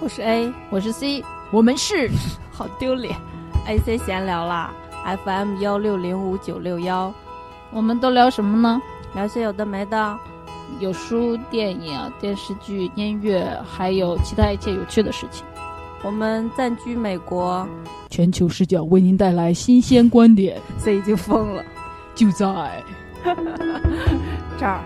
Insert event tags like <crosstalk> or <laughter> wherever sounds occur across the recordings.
我是 A，我是 C，我们是 <laughs> 好丢脸，AC 闲聊啦，FM 幺六零五九六幺，我们都聊什么呢？聊些有的没的，有书、电影、电视剧、音乐，还有其他一切有趣的事情。我们暂居美国，全球视角为您带来新鲜观点。<laughs> C 已经疯了，就在 <laughs> 这儿。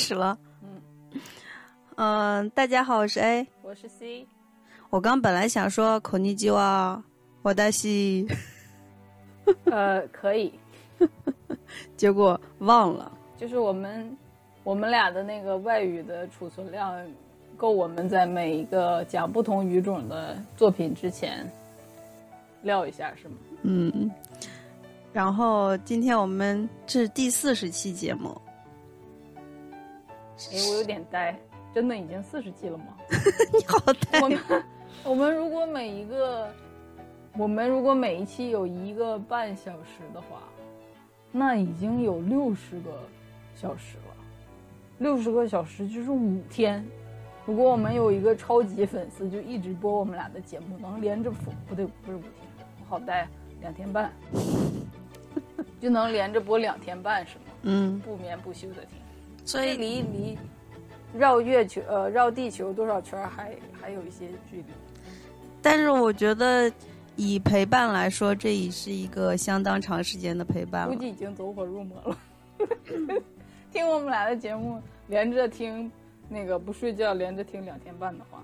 始了。嗯，嗯、大家好，我是 A。我是 C，我刚本来想说口尼基哇，我大西，<laughs> 呃，可以，<laughs> 结果忘了。就是我们我们俩的那个外语的储存量够我们在每一个讲不同语种的作品之前撂一下，是吗？嗯，然后今天我们这是第四十期节目，哎，我有点呆，真的已经四十期了吗？<laughs> 你好呆我们我们如果每一个，我们如果每一期有一个半小时的话，那已经有六十个小时了。六十个小时就是五天。如果我们有一个超级粉丝，就一直播我们俩的节目，能连着播，不对，不是五天，我好呆，两天半，<laughs> 就能连着播两天半是吗？嗯，不眠不休的听。所以离离绕月球呃绕地球多少圈还还有一些距离。但是我觉得以陪伴来说，这已是一个相当长时间的陪伴了。估计已经走火入魔了。<laughs> 听我们俩的节目，连着听那个不睡觉，连着听两天半的话，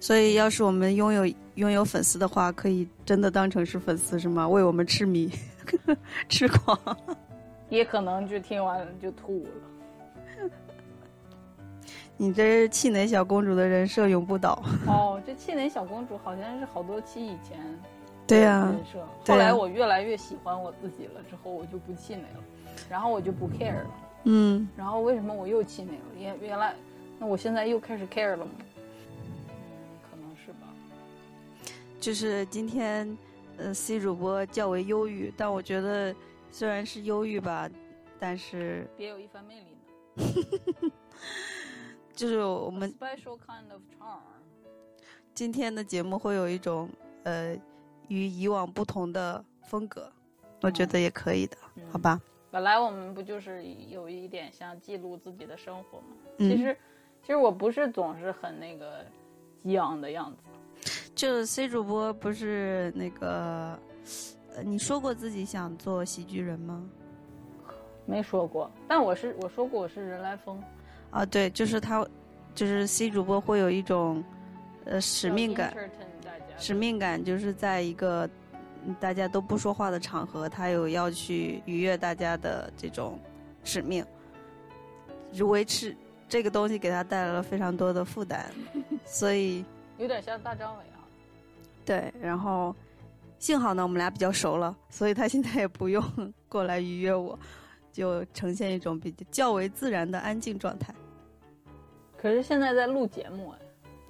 所以要是我们拥有拥有粉丝的话，可以真的当成是粉丝是吗？为我们痴迷、<laughs> 痴狂。也可能就听完就吐了。你这是气馁小公主的人设永不倒。哦，这气馁小公主好像是好多期以前对呀、人设，后来我越来越喜欢我自己了，之后我就不气馁了，然后我就不 care 了。嗯，然后为什么我又气馁了？原原来，那我现在又开始 care 了吗？嗯，可能是吧。就是今天，呃，C 主播较为忧郁，但我觉得虽然是忧郁吧，但是别有一番魅力呢。<laughs> 就是我们 special kind of charm。今天的节目会有一种呃与以往不同的风格，我觉得也可以的，嗯好吧？本来我们不就是有一点像记录自己的生活吗？嗯其实，其实我不是总是很那个激昂的样子。就 C 主播不是那个，呃，你说过自己想做喜剧人吗？没说过，但我是我说过我是人来疯，啊，对，就是他，就是 C 主播会有一种呃使命感，使命感就是在一个嗯大家都不说话的场合，他有要去愉悦大家的这种使命，维持这个东西给他带来了非常多的负担，<laughs> 所以有点像大张伟啊。对，然后幸好呢我们俩比较熟了，所以他现在也不用 <laughs> 过来愉悦我，就呈现一种比较较为自然的安静状态。可是现在在录节目哎，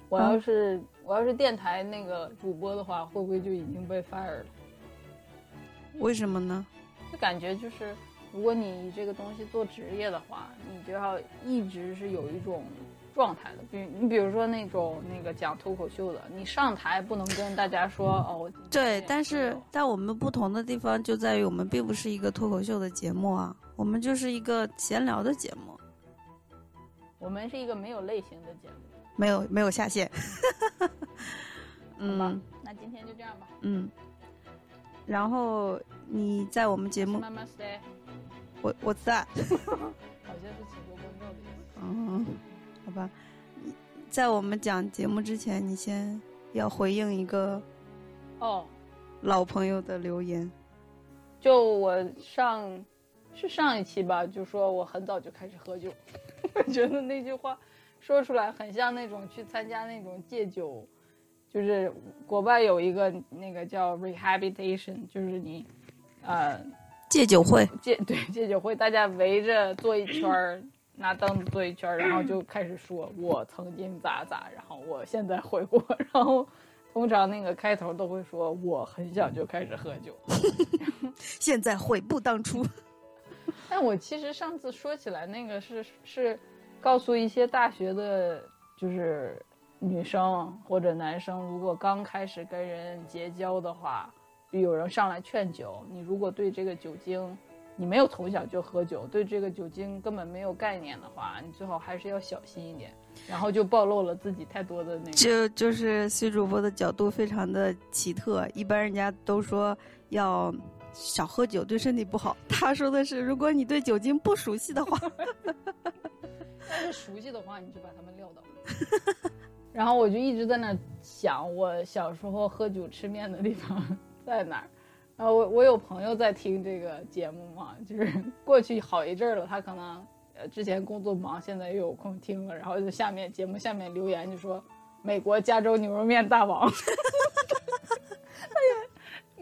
我啊要是、我要是电台那个主播的话，会不会就已经被 fire 了？为什么呢？就感觉就是如果你以这个东西做职业的话，你就要一直是有一种状态的。比你比如说那种那个讲脱口秀的，你上台不能跟大家说哦，我对，但是样但我们不同的地方就在于，我们并不是一个脱口秀的节目啊，我们就是一个闲聊的节目，我们是一个没有类型的节目，没有没有下限。<laughs> 好吧？嗯那今天就这样吧，嗯，然后你在我们节目，慢慢 stay，我我在，<laughs> 好像是请多关照的意思。嗯，好吧，在我们讲节目之前，你先要回应一个哦，老朋友的留言。就我上是上一期吧，就说我很早就开始喝酒，我 <laughs> 觉得那句话说出来很像那种去参加那种戒酒，就是国外有一个那个叫 rehabilitation，就是你呃戒酒会，戒对戒酒会，大家围着坐一圈儿，拿凳子坐一圈儿，然后就开始说我曾经咋咋，然后我现在悔过，然后通常那个开头都会说我很小就开始喝酒。<laughs> 现在悔不当初。但我其实上次说起来，那个是是告诉一些大学的，就是女生或者男生，如果刚开始跟人结交的话，有人上来劝酒，你如果对这个酒精，你没有从小就喝酒，对这个酒精根本没有概念的话，你最好还是要小心一点。然后就暴露了自己太多的那个。就就是徐主播的角度非常的奇特，一般人家都说要少喝酒对身体不好，他说的是如果你对酒精不熟悉的话，<laughs> 但是熟悉的话，你就把他们撂倒。<laughs> 然后我就一直在那想，我小时候喝酒吃面的地方在哪儿。然后我我有朋友在听这个节目嘛，就是过去好一阵了，他可能呃之前工作忙，现在又有空听了，然后就下面节目下面留言就说美国加州牛肉面大王，<laughs>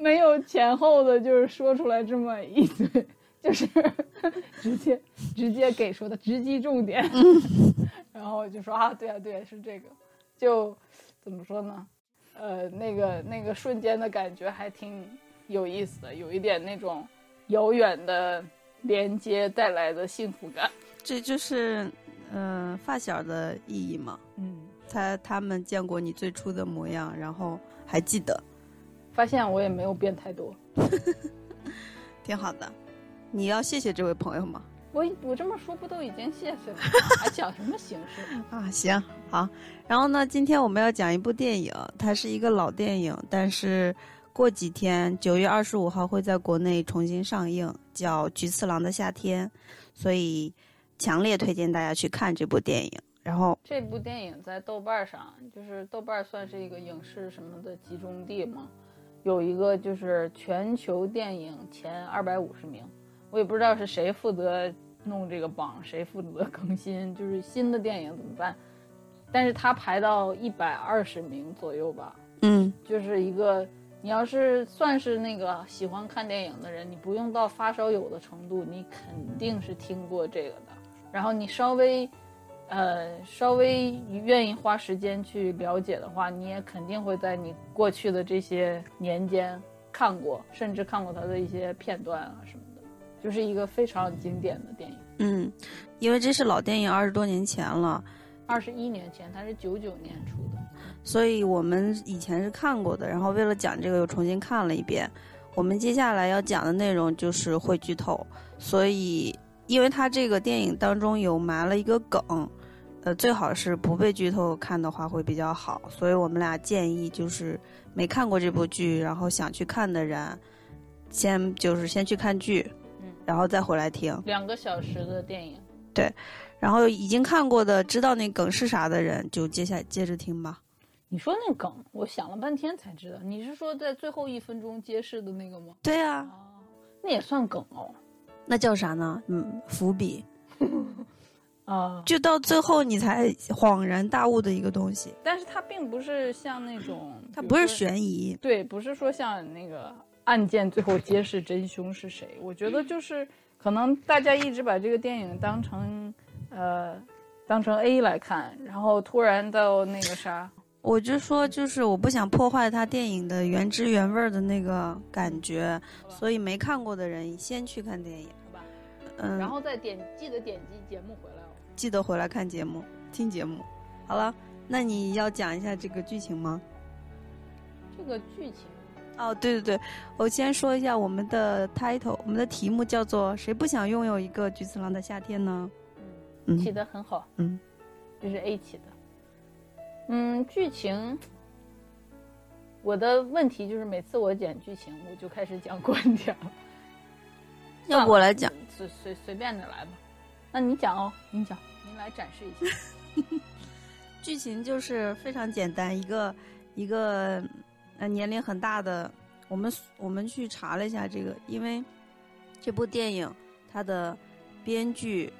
没有前后的，就是说出来这么一堆，<laughs> 就是 <laughs> 直接直接给说的直击重点，<laughs> 然后就说啊，对啊对啊，是这个，就怎么说呢？呃，那个那个瞬间的感觉还挺有意思的，有一点那种遥远的连接带来的幸福感。这就是嗯、呃发小的意义嘛。嗯，他他们见过你最初的模样，然后还记得，发现我也没有变太多。<laughs> 挺好的。你要谢谢这位朋友吗？我我这么说不都已经谢谢了吗？<laughs> 还讲什么形式？啊，行好。然后呢，今天我们要讲一部电影，它是一个老电影，但是过几天九月二十五号会在国内重新上映，叫《菊次郎的夏天》，所以强烈推荐大家去看这部电影。然后，这部电影在豆瓣上，就是豆瓣算是一个影视什么的集中地嘛，有一个就是全球电影前二百五十名，我也不知道是谁负责弄这个榜，谁负责更新，就是新的电影怎么办？但是它排到一百二十名左右吧，嗯，就是一个你要是算是那个喜欢看电影的人，你不用到发烧友的程度，你肯定是听过这个的。然后你稍微，呃，稍微愿意花时间去了解的话，你也肯定会在你过去的这些年间看过，甚至看过它的一些片段啊什么的，就是一个非常经典的电影。嗯，因为这是老电影，二十多年前了，二十一年前，它是九九年出的。所以我们以前是看过的，然后为了讲这个又重新看了一遍。我们接下来要讲的内容就是会剧透，所以因为他这个电影当中有埋了一个梗，呃，最好是不被剧透看的话会比较好。所以我们俩建议就是没看过这部剧，然后想去看的人，先就是先去看剧，嗯，然后再回来听。两个小时的电影。对然后已经看过的、知道那梗是啥的人，就接下接着听吧。你说那梗，我想了半天才知道，你是说在最后一分钟揭示的那个吗？对啊，哦，那也算梗哦。那叫啥呢？嗯，伏笔。啊，<laughs> 就到最后你才恍然大悟的一个东西，但是它并不是像那种，<clears throat> 它不是悬疑。对，不是说像那个案件最后揭示真凶是谁。我觉得就是可能大家一直把这个电影当成呃当成 A 来看，然后突然到那个啥，我就说，就是我不想破坏他电影的原汁原味儿的那个感觉，所以没看过的人先去看电影。好吧？嗯，然后再点记得点击节目回来哦。记得回来看节目，听节目。好了，那你要讲一下这个剧情吗？这个剧情哦，对对对，我先说一下我们的 title，我们的题目叫做“谁不想拥有一个菊次郎的夏天呢嗯，嗯起的很好，嗯，这是 A 起的。嗯，剧情，我的问题就是每次我讲剧情，我就开始讲观点了。”。要不我来讲？随随随便的来吧。那你讲哦，你讲，您来展示一下。<laughs> 剧情就是非常简单，一个一个呃年龄很大的，我们我们去查了一下这个，因为这部电影它的编剧、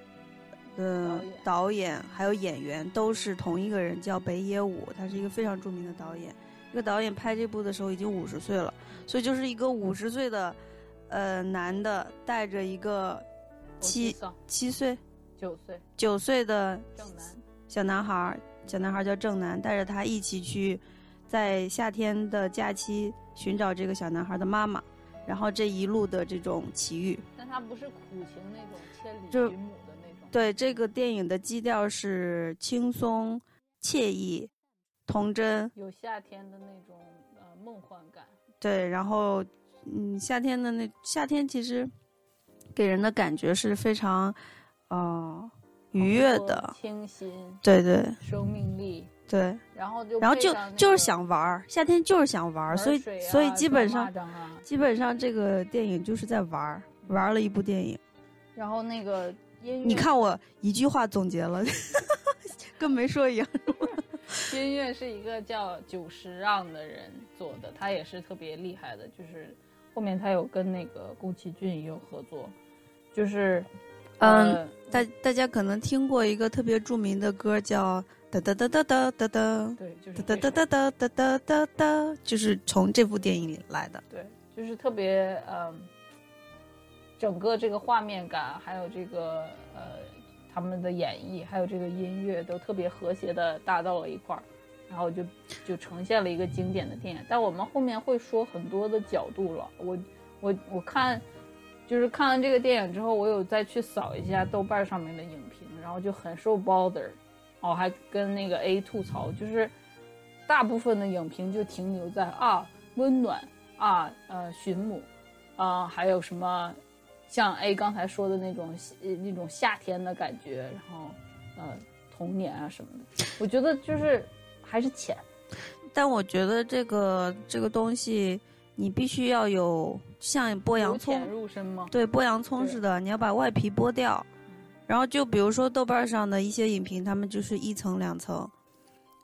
呃导演还有演员都是同一个人，叫北野武，他是一个非常著名的导演。这个导演拍这部的时候已经五十岁了，所以就是一个五十岁的呃男的带着一个七七岁九岁九岁的正男，小男孩儿，小男孩儿叫正南，带着他一起去，在夏天的假期寻找这个小男孩的妈妈，然后这一路的这种奇遇。但他不是苦情那种千里就寻母的。对这个电影的基调是轻松、惬意、童真。有夏天的那种呃梦幻感。对，然后嗯，夏天的那夏天其实给人的感觉是非常呃愉悦的。清新，对对生命力，对，然后就然后就就是想玩儿，夏天就是想玩儿，玩所以所以基本上基本上这个电影就是在玩儿，玩儿了一部电影。然后那个你看我一句话总结了，<laughs> 跟没说一样。<laughs> 音乐是一个叫久石让的人做的，他也是特别厉害的，就是后面他有跟那个宫崎骏也有合作，就是嗯呃大大家可能听过一个特别著名的歌，叫哒哒哒哒哒哒哒对，就是哒哒哒哒哒哒哒哒，就是从这部电影里来的。对，就是特别嗯，整个这个画面感，还有这个呃他们的演绎，还有这个音乐都特别和谐的搭到了一块儿，然后就就呈现了一个经典的电影。但我们后面会说很多的角度了，我我我看就是看完这个电影之后，我有再去扫一下豆瓣上面的影评，然后就很受 bother，哦，还跟那个 A 吐槽，就是大部分的影评就停留在啊温暖啊呃寻母啊、还有什么像 A 刚才说的那种呃那种夏天的感觉，然后呃童年啊什么的，我觉得就是还是浅，但我觉得这个这个东西，你必须要有像剥洋葱浅，入深吗？对，剥洋葱似的，你要把外皮剥掉。然后就比如说豆瓣上的一些影评，他们就是一层两层，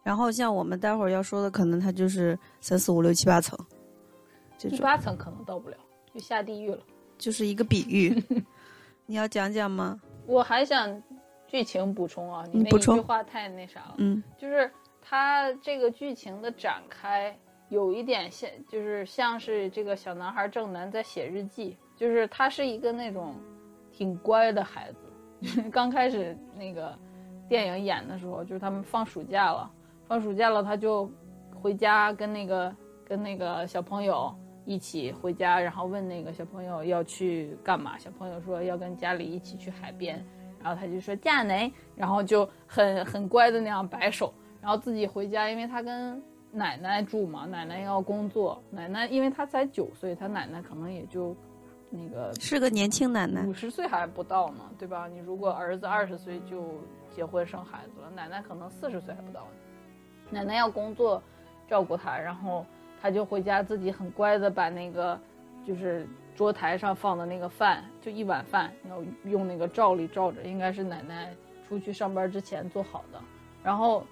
然后像我们待会儿要说的，可能它就是三四五六七八层，这第八层可能到不了，就下地狱了。就是一个比喻。你要讲讲吗？我还想剧情补充啊，你那一句话太那啥了。嗯就是他这个剧情的展开有一点像，就是像是这个小男孩正南在写日记，就是他是一个那种挺乖的孩子。<laughs> 刚开始那个电影演的时候，就是他们放暑假了，放暑假了他就回家跟那个跟那个小朋友一起回家，然后问那个小朋友要去干嘛，小朋友说要跟家里一起去海边，然后他就说嫁哪，然后就很很乖的那样摆手，然后自己回家，因为他跟奶奶住嘛，奶奶要工作，奶奶因为他才九岁，他奶奶可能也就那个是个年轻奶奶五。十岁还不到呢，对吧？你如果儿子二十岁就结婚生孩子了，奶奶可能四十岁还不到呢。奶奶要工作，照顾他，然后他就回家自己很乖的把那个就是桌台上放的那个饭，就一碗饭，然后用那个罩里罩着，应该是奶奶出去上班之前做好的。然后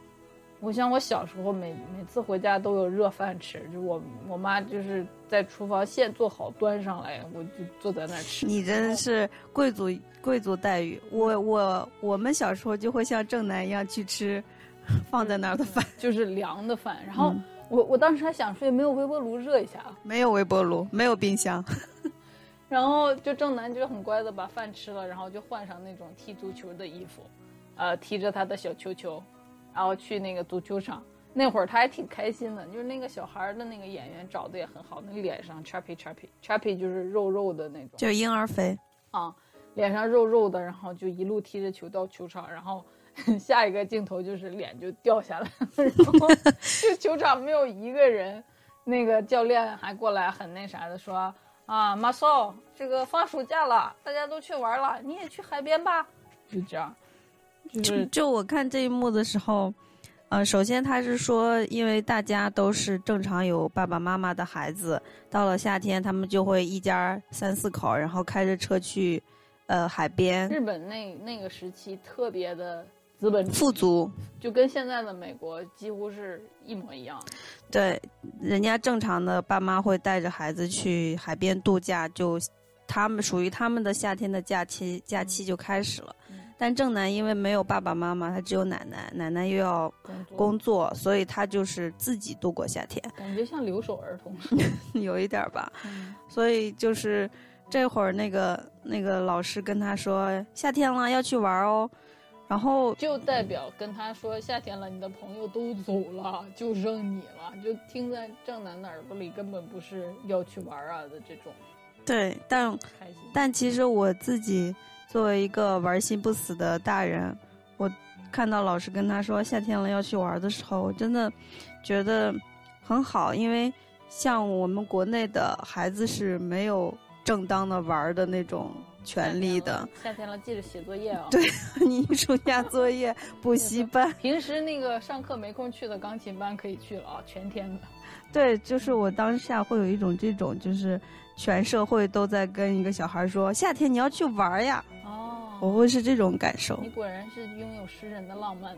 我想我小时候每每次回家都有热饭吃，就我我妈就是在厨房现做好端上来，我就坐在那儿吃。你真是贵族贵族待遇。我我我们小时候就会像正南一样去吃 <laughs> 放在那儿的饭，就是凉的饭。然后嗯我我当时还想说，也没有微波炉热一下啊。没有微波炉，没有冰箱。<laughs> 然后就正南就很乖的把饭吃了，然后就换上那种踢足球的衣服，呃，提着他的小球球，然后去那个足球场。那会儿他还挺开心的，就是那个小孩儿的那个演员找的也很好，那个脸上 chappy chappy chappy 就是肉肉的那种。就是婴儿肥。啊，脸上肉肉的，然后就一路踢着球到球场，然后下一个镜头就是脸就掉下来了，然后就球场没有一个人，那个教练还过来很那啥的说啊，马索，这个放暑假了，大家都去玩了，你也去海边吧，就这样，就就是就我看这一幕的时候，呃，首先他是说，因为大家都是正常有爸爸妈妈的孩子，到了夏天，他们就会一家三四口，然后开着车去，呃，海边日本那那个时期特别的资本富足。就跟现在的美国几乎是一模一样。对，人家正常的爸妈会带着孩子去海边度假，就他们属于他们的夏天的假期，假期就开始了。嗯但正南因为没有爸爸妈妈，他只有奶奶，奶奶又要工作所以他就是自己度过夏天，感觉像留守儿童。<laughs> 有一点儿吧。嗯所以就是这会儿那个那个老师跟他说夏天了要去玩儿哦，然后就代表跟他说夏天了，你的朋友都走了，就剩你了，就听在正南的耳朵里，根本不是要去玩啊的这种对，但。但其实我自己作为一个玩心不死的大人，我看到老师跟他说夏天了要去玩的时候，我真的觉得很好，因为像我们国内的孩子是没有正当的玩的那种权利的。夏天了，记得写作业啊、对 <laughs> 你暑假作业、<laughs> 补习班，平时那个上课没空去的钢琴班可以去了啊，全天的。<laughs> 对，就是我当下会有一种这种，就是全社会都在跟一个小孩说夏天你要去玩呀，哦，我会是这种感受你。果然是拥有诗人的浪漫，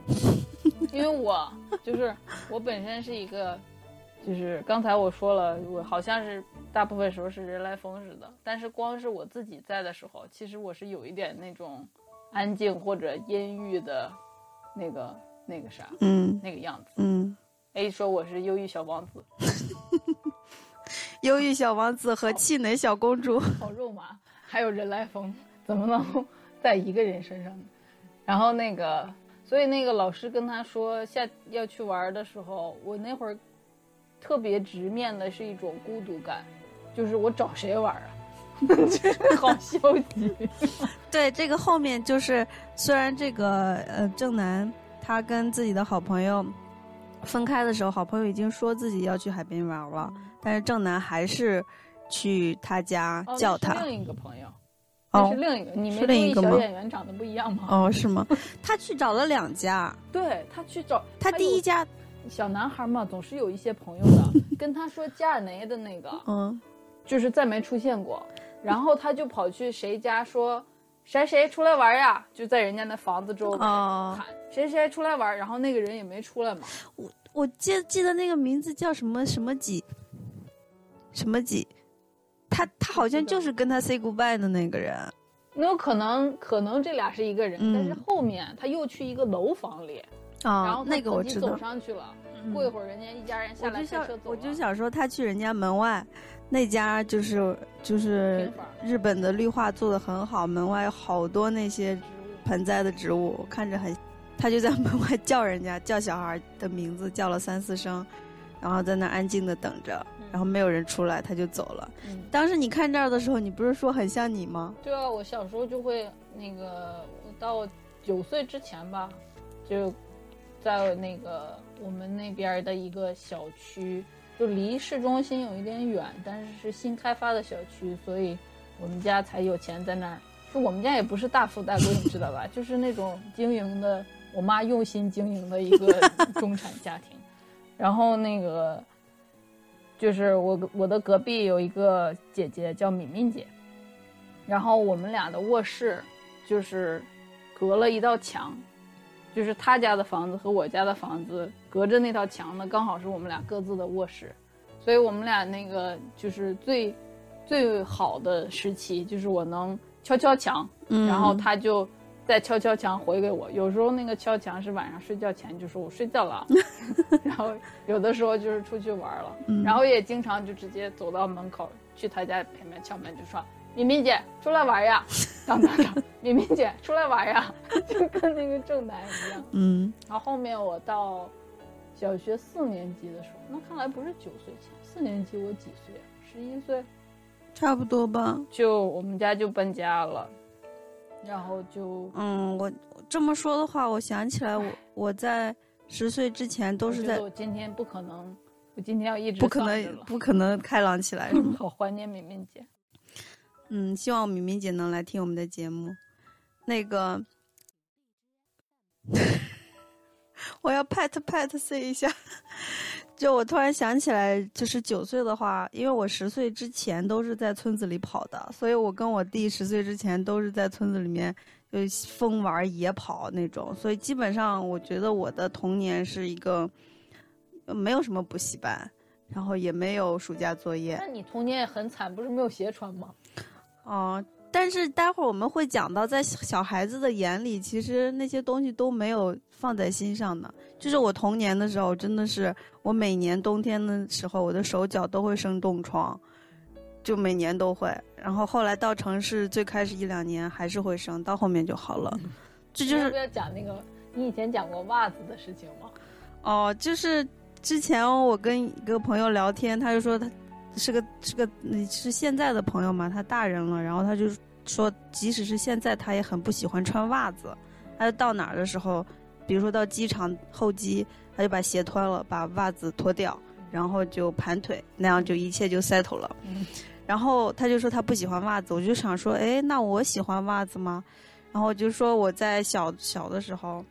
因为我就是我本身是一个，就是刚才我说了，我好像是大部分时候是人来疯似的，但是光是我自己在的时候，其实我是有一点那种安静或者阴郁的，那个那个啥嗯那个样子。嗯，A 说我是忧郁小王子，<laughs> 忧郁小王子和气馁小公主。<laughs> 好肉麻，还有人来疯，怎么能 <laughs> 在一个人身上呢？然后那个，所以那个老师跟他说下要去玩的时候，我那会儿特别直面的是一种孤独感，就是我找谁玩啊？<laughs> 就是好消极。<laughs> 对，这个后面就是虽然这个呃正南他跟自己的好朋友分开的时候，好朋友已经说自己要去海边玩了，但是正南还是去他家哦叫他。另一个朋友，哦是另一个，你们是另一个吗小演员长得不一样吗？哦，是吗？他去找了两家，<laughs> 对他去找他第一家小男孩嘛，总是有一些朋友的，跟他说加尔雷的那个，嗯就是再没出现过。然后他就跑去谁家说，谁谁出来玩呀？就在人家那房子周围哦喊谁谁出来玩，然后那个人也没出来嘛。我我记记得那个名字叫什么什么几，什么几，他他好像就是跟他 say goodbye 的那个人。那有可能，可能这俩是一个人，嗯但是后面他又去一个楼房里，啊然啊后，那个我自己走。上去了。嗯过一会儿，人家一家人下来我就想开车走。我就想说，他去人家门外那家就是就是日本的绿化做的很好，门外有好多那些盆栽的植物，看着很。他就在门外叫人家叫小孩的名字，叫了三四声，然后在那安静的等着，然后没有人出来，他就走了。嗯，当时你看这儿的时候，你不是说很像你吗？对啊，我小时候就会那个，我到九岁之前吧，就在那个我们那边儿的一个小区，就离市中心有一点远，但是是新开发的小区，所以我们家才有钱在那儿。就我们家也不是大富大贵，你知道吧？就是那种经营的，我妈用心经营的一个中产家庭。然后那个就是我我的隔壁有一个姐姐叫敏敏姐，然后我们俩的卧室就是隔了一道墙，就是他家的房子和我家的房子隔着那道墙呢，刚好是我们俩各自的卧室，所以我们俩那个就是最最好的时期，就是我能敲敲墙，嗯然后他就再敲敲墙回给我。有时候那个敲墙是晚上睡觉前就说我睡觉了，<laughs> 然后有的时候就是出去玩了，嗯然后也经常就直接走到门口去他家前面敲门就说。敏敏姐出来玩呀！<laughs> 当当当，敏敏姐出来玩呀！<laughs> 就跟那个正南一样。嗯然后后面我到小学四年级的时候，那看来不是九岁前，四年级我几岁啊？十一岁，差不多吧。就我们家就搬家了，然后就嗯，我这么说的话，我想起来我，我在十岁之前都是在我我今天不可能，我今天要一直不可能不可能开朗起来？<laughs> 好怀念敏敏姐。嗯，希望敏敏姐能来听我们的节目。那个，<laughs> 我要 pat pat say 一下，就我突然想起来，就是九岁的话，因为我十岁之前都是在村子里跑的，所以我跟我弟十岁之前都是在村子里面就疯玩野跑那种，所以基本上我觉得我的童年是一个没有什么补习班，然后也没有暑假作业那，你童年也很惨，不是没有鞋穿吗？哦，但是待会儿我们会讲到，在小小孩子的眼里，其实那些东西都没有放在心上的。就是我童年的时候，真的是我每年冬天的时候，我的手脚都会生冻疮，就每年都会。然后后来到城市，最开始一两年还是会生，到后面就好了。这就是要不要讲那个你以前讲过袜子的事情吗？哦，就是之前我跟一个朋友聊天，他就说他是个是个嗯是现在的朋友嘛，他大人了，然后他就说，即使是现在，他也很不喜欢穿袜子。他就到哪儿的时候，比如说到机场候机，他就把鞋脱了，把袜子脱掉，然后就盘腿，那样就一切就 settle 了。嗯然后他就说他不喜欢袜子，我就想说，哎，那我喜欢袜子吗？然后我就说我在小小的时候，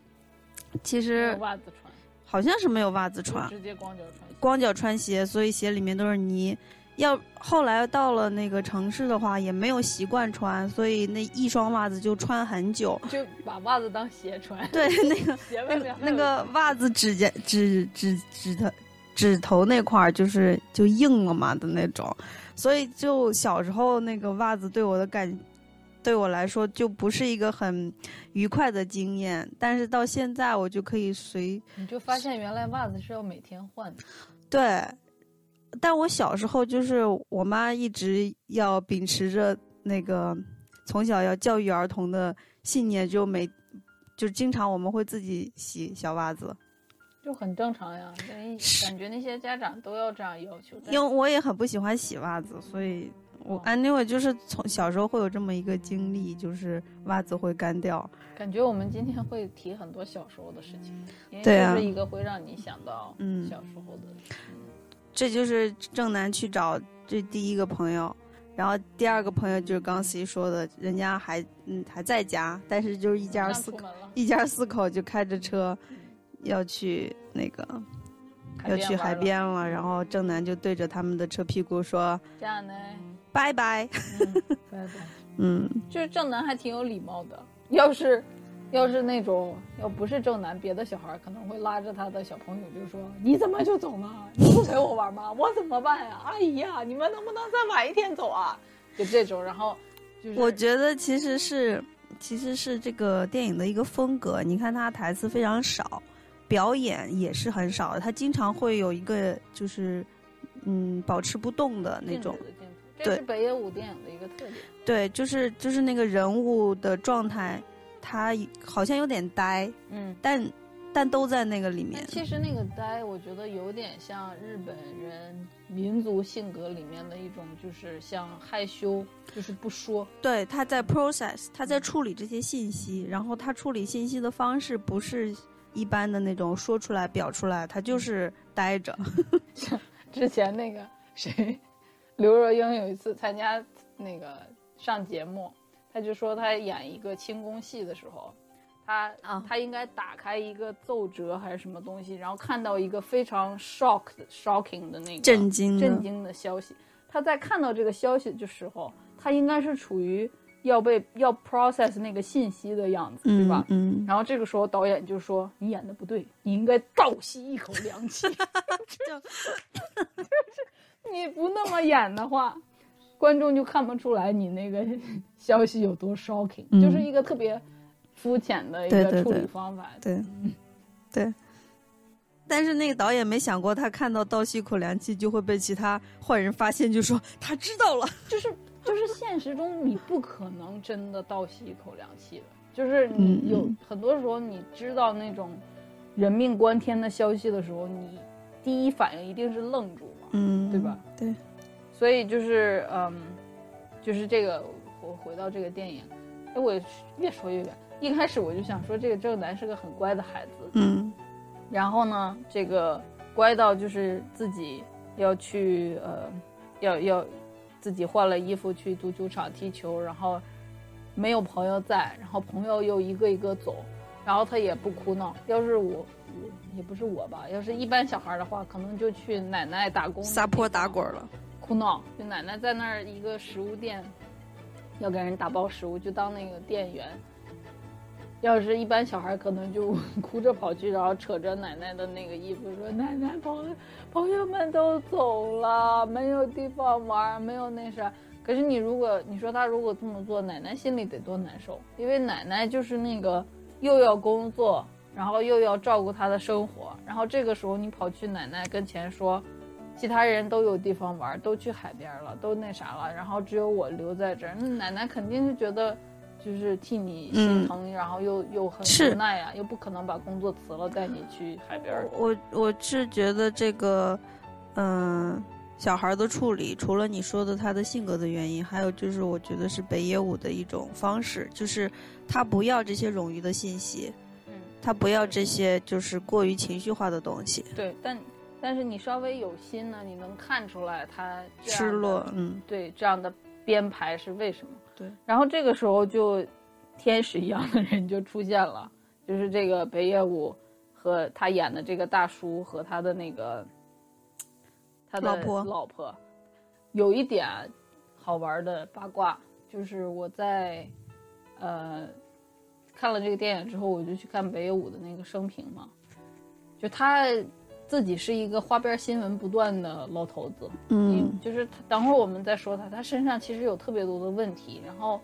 其实袜子穿，好像是没有袜子穿，直接光脚穿鞋。光脚穿鞋，所以鞋里面都是泥。要后来到了那个城市的话，也没有习惯穿，所以那一双袜子就穿很久。就把袜子当鞋穿，对，<laughs> 那个鞋外面那个袜子指甲指指指头指头那块儿就是就硬了嘛的那种，所以就小时候那个袜子对我的感，对我来说就不是一个很愉快的经验。但是到现在我就可以随你就发现原来袜子是要每天换的。对，但我小时候就是我妈一直要秉持着那个从小要教育儿童的信念，就每就经常我们会自己洗小袜子，就很正常呀，因为感觉那些家长都要这样要求。因为我也很不喜欢洗袜子，所以我哦 anyway 就是从小时候会有这么一个经历，就是袜子会干掉。感觉我们今天会提很多小时候的事情，因为对啊这是一个会让你想到嗯小时候的。这就是正南去找这第一个朋友，然后第二个朋友就是刚 C 说的，人家还嗯还在家，但是就是一家四口一家四口就开着车要去那个要去海边了，然后正南就对着他们的车屁股说这样呢，拜拜。嗯，拜拜。<laughs> 嗯，就是正南还挺有礼貌的，要是。要是那种要不是正男，别的小孩可能会拉着他的小朋友就说：“你怎么就走呢？你不陪我玩吗？我怎么办呀？阿姨呀，你们能不能再晚一天走啊？”就这种，然后就是我觉得其实是其实是这个电影的一个风格。你看他台词非常少，表演也是很少的，他经常会有一个就是嗯保持不动的那种这是北野武电影的一个特点。对，就是就是那个人物的状态，他好像有点呆，嗯，但但都在那个里面。其实那个呆，我觉得有点像日本人民族性格里面的一种，就是像害羞，就是不说。对，他在 process，他在处理这些信息，然后他处理信息的方式不是一般的那种说出来、表出来，他就是呆着。<laughs> 之前那个谁，刘若英有一次参加那个上节目，她就说他演一个轻功戏的时候，他啊他应该打开一个奏折还是什么东西，然后看到一个非常 shock 的 shocking 的那个震惊震惊的消息。他在看到这个消息的时候，他应该是处于要被要 process 那个信息的样子，对吧？嗯，然后这个时候导演就说：“你演的不对，你应该倒吸一口凉气。<laughs> ” <laughs> 就是你不那么演的话，观众就看不出来你那个 <laughs> 消息有多 shocking，、嗯就是一个特别肤浅的一对对对个处理方法。对，对。但是那个导演没想过，他看到倒吸一口凉气就会被其他坏人发现，就说 <laughs> 他知道了。<laughs> 就是就是现实中你不可能真的倒吸一口凉气的，就是你有、很多时候你知道那种人命关天的消息的时候，你第一反应一定是愣住嘛。嗯，对吧？对，所以就是嗯，就是这个我回到这个电影，哎，我越说越远。一开始我就想说，这个正南是个很乖的孩子，嗯然后呢，这个乖到就是自己要去呃，要要自己换了衣服去足球场踢球，然后没有朋友在，然后朋友又一个一个走，然后他也不哭闹。要是我，我也不是我吧，要是一般小孩的话，可能就去奶奶打工撒泼打滚了。哭闹，就奶奶在那儿一个食物店，要给人打包食物，就当那个店员。要是一般小孩，可能就 <laughs> 哭着跑去，然后扯着奶奶的那个衣服说：“奶奶，朋朋友们都走了，没有地方玩，没有那啥。”可是你如果你说他如果这么做，奶奶心里得多难受，因为奶奶就是那个又要工作，然后又要照顾他的生活，然后这个时候你跑去奶奶跟前说。其他人都有地方玩，都去海边了，都那啥了，然后只有我留在这儿。那奶奶肯定是觉得，就是替你心疼，然后又又很无奈呀，又不可能把工作辞了带你去海边。我我是觉得这个，嗯，小孩的处理，除了你说的他的性格的原因，还有就是我觉得是北野武的一种方式，就是他不要这些冗余的信息，嗯，他不要这些就是过于情绪化的东西。对，但。但是你稍微有心呢，你能看出来他失落，嗯，对，这样的编排是为什么？对。然后这个时候就，天使一样的人就出现了，就是这个北野武和他演的这个大叔和他的那个他的老婆老婆，有一点好玩的八卦，就是我在呃看了这个电影之后，我就去看北野武的那个生平嘛，就他。自己是一个花边新闻不断的老头子，嗯，就是等会儿我们再说他，他身上其实有特别多的问题，然后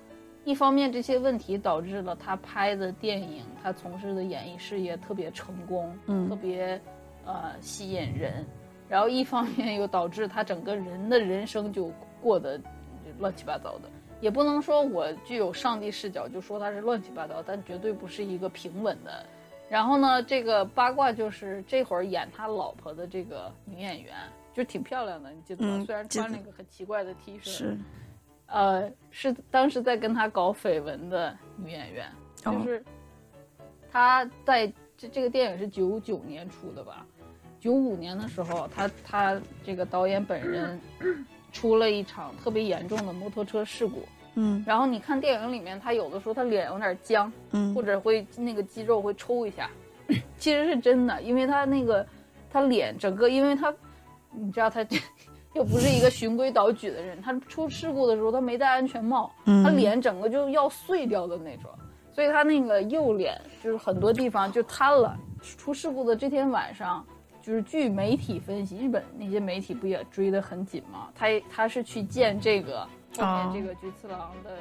一方面这些问题导致了他拍的电影，他从事的演艺事业特别成功，嗯，特别呃吸引人，然后一方面又导致他整个人的人生就过得乱七八糟的，也不能说我具有上帝视角就说他是乱七八糟，但绝对不是一个平稳的。然后呢，这个八卦就是这会儿演他老婆的这个女演员，就挺漂亮的，你记得吗？虽然穿了一个很奇怪的 T 恤，是，呃，是当时在跟他搞绯闻的女演员，就是他在这这个电影是九九年出的吧？九五年的时候，他他这个导演本人出了一场特别严重的摩托车事故。嗯，然后你看电影里面，他有的时候他脸有点僵，嗯，或者会那个肌肉会抽一下，<coughs> 其实是真的，因为他那个他脸整个，因为他你知道他 <laughs> 又不是一个循规蹈矩的人，他出事故的时候他没戴安全帽，他脸整个就要碎掉的那种，所以他那个右脸就是很多地方就瘫了。出事故的这天晚上，就是据媒体分析，日本那些媒体不也追得很紧吗？他他是去见这个。后面这个菊次郎的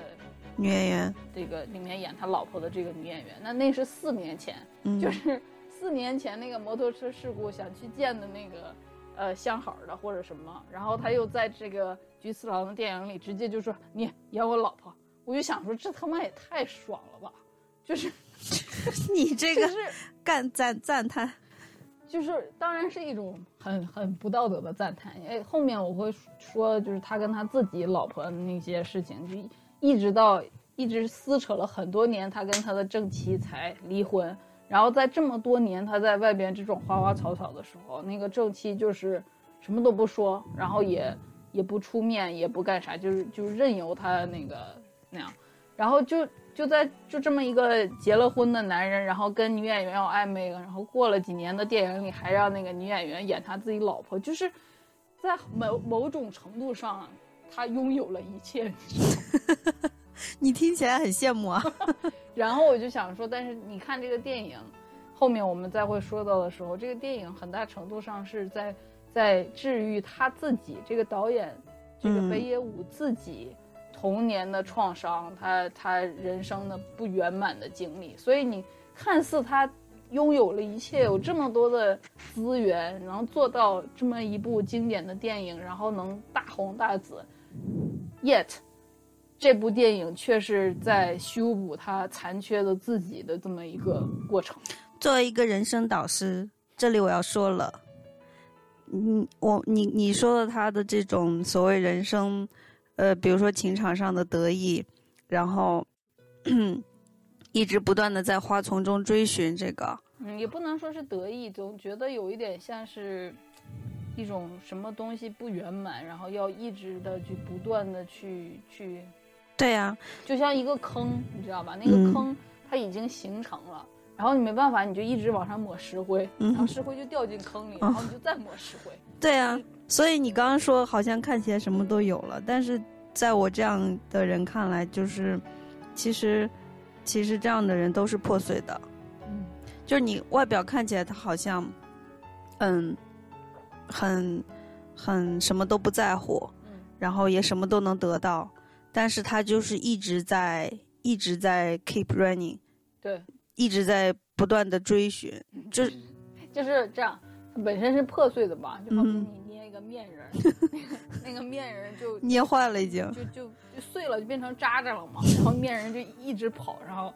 女演员，这个里面演他老婆的这个女演员，那那是四年前，嗯，<laughs> 就是四年前那个摩托车事故想去见的那个，呃，相好的或者什么，然后他又在这个菊次郎的电影里直接就说你演我老婆，我就想说这他妈也太爽了吧，就是 <laughs> 你这个是干赞赞叹。就是，当然是一种很很不道德的赞叹。哎，后面我会说，就是他跟他自己老婆那些事情，就一直到一直撕扯了很多年，他跟他的正妻才离婚。然后在这么多年他在外边这种花花草草的时候，那个正妻就是什么都不说，然后也也不出面，也不干啥，就是就任由他那个那样，然后就。就在就这么一个结了婚的男人，然后跟女演员有暧昧了，然后过了几年的电影里还让那个女演员演他自己老婆，就是在某某种程度上，他拥有了一切。<laughs> 你听起来很羡慕啊。<laughs> 然后我就想说，但是你看这个电影，后面我们再会说到的时候，这个电影很大程度上是在在治愈他自己，这个导演，这个北野武自己。童年的创伤，他他人生的不圆满的经历，所以你看似他拥有了一切，有这么多的资源，能做到这么一部经典的电影，然后能大红大紫，yet 这部电影却是在修补他残缺的自己的这么一个过程。作为一个人生导师，这里我要说了，你我你你说的他的这种所谓人生。呃，比如说情场上的得意，然后 <clears throat> 一直不断的在花丛中追寻这个。嗯，也不能说是得意，总觉得有一点像是一种什么东西不圆满，然后要一直的去不断的去去，对呀、就像一个坑，你知道吧？那个嗯坑它已经形成了，然后你没办法，你就一直往上抹石灰，嗯然后石灰就掉进坑里，然后你就再抹石灰。对呀、所以你刚刚说好像看起来什么都有了，但是在我这样的人看来，就是其实其实这样的人都是破碎的。嗯就是你外表看起来他好像，嗯，很很什么都不在乎，嗯。然后也什么都能得到，但是他就是一直在一直在 keep running，对，一直在不断的追寻，就是就是这样，本身是破碎的吧，就好比嗯。你捏一个面人儿，<laughs> 那个那个面人儿就 <laughs> 捏坏了已经。就就就碎了，就变成渣渣了嘛。然后面人就一直跑，然后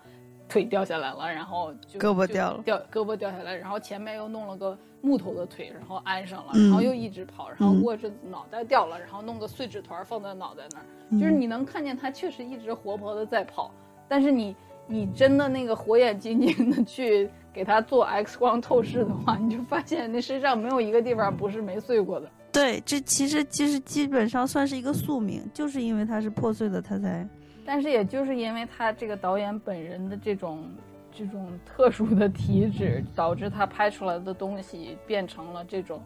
腿掉下来了，然后就胳膊掉了掉胳膊掉下来，然后前面又弄了个木头的腿，然后安上了，嗯然后又一直跑，然后嗯过一阵子脑袋掉了，然后弄个碎纸团放在脑袋那儿，嗯就是你能看见他确实一直活泼的在跑，但是你你真的那个火眼金睛的去给他做 X 光透视的话，你就发现那身上没有一个地方不是没碎过的。对，这其实其实基本上算是一个宿命，就是因为它是破碎的，它才但是也就是因为他这个导演本人的这种这种特殊的体质，导致他拍出来的东西变成了这种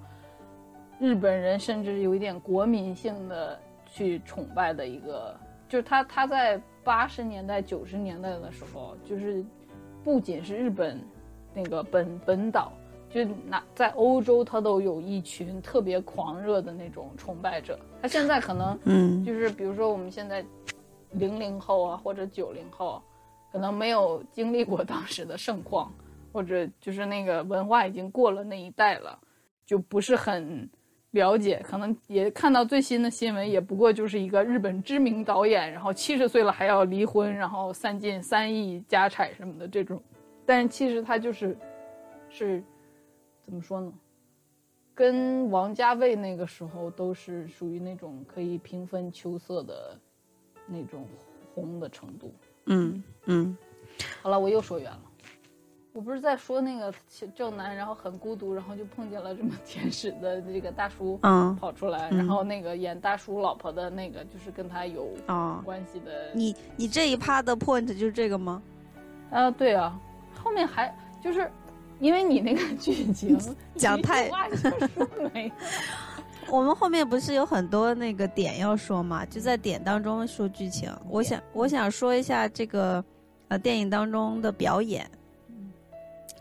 日本人甚至有一点国民性的去崇拜的一个，就是他他在八十年代九十年代的时候，就是不仅是日本那个本本岛。就拿在欧洲，他都有一群特别狂热的那种崇拜者。他现在可能嗯就是比如说我们现在零零后啊，或者九零后，可能没有经历过当时的盛况，或者就是那个文化已经过了那一代了，就不是很了解，可能也看到最新的新闻，也不过就是一个日本知名导演，然后七十岁了还要离婚，然后散尽三亿家产什么的这种，但是其实他就是是怎么说呢？跟王家卫那个时候都是属于那种可以平分秋色的那种红的程度。嗯嗯好了，我又说远了。我不是在说那个正南，然后很孤独，然后就碰见了这么天使的这个大叔嗯跑出来，嗯然后那个演大叔老婆的那个就是跟他有哦，关系的。你你这一趴的 point 就是这个吗？啊，对啊，后面还就是因为你那个剧情 <laughs> 讲太一句话就说没。<laughs> 我们后面不是有很多那个点要说嘛？就在点当中说剧情。我想我想说一下这个呃电影当中的表演，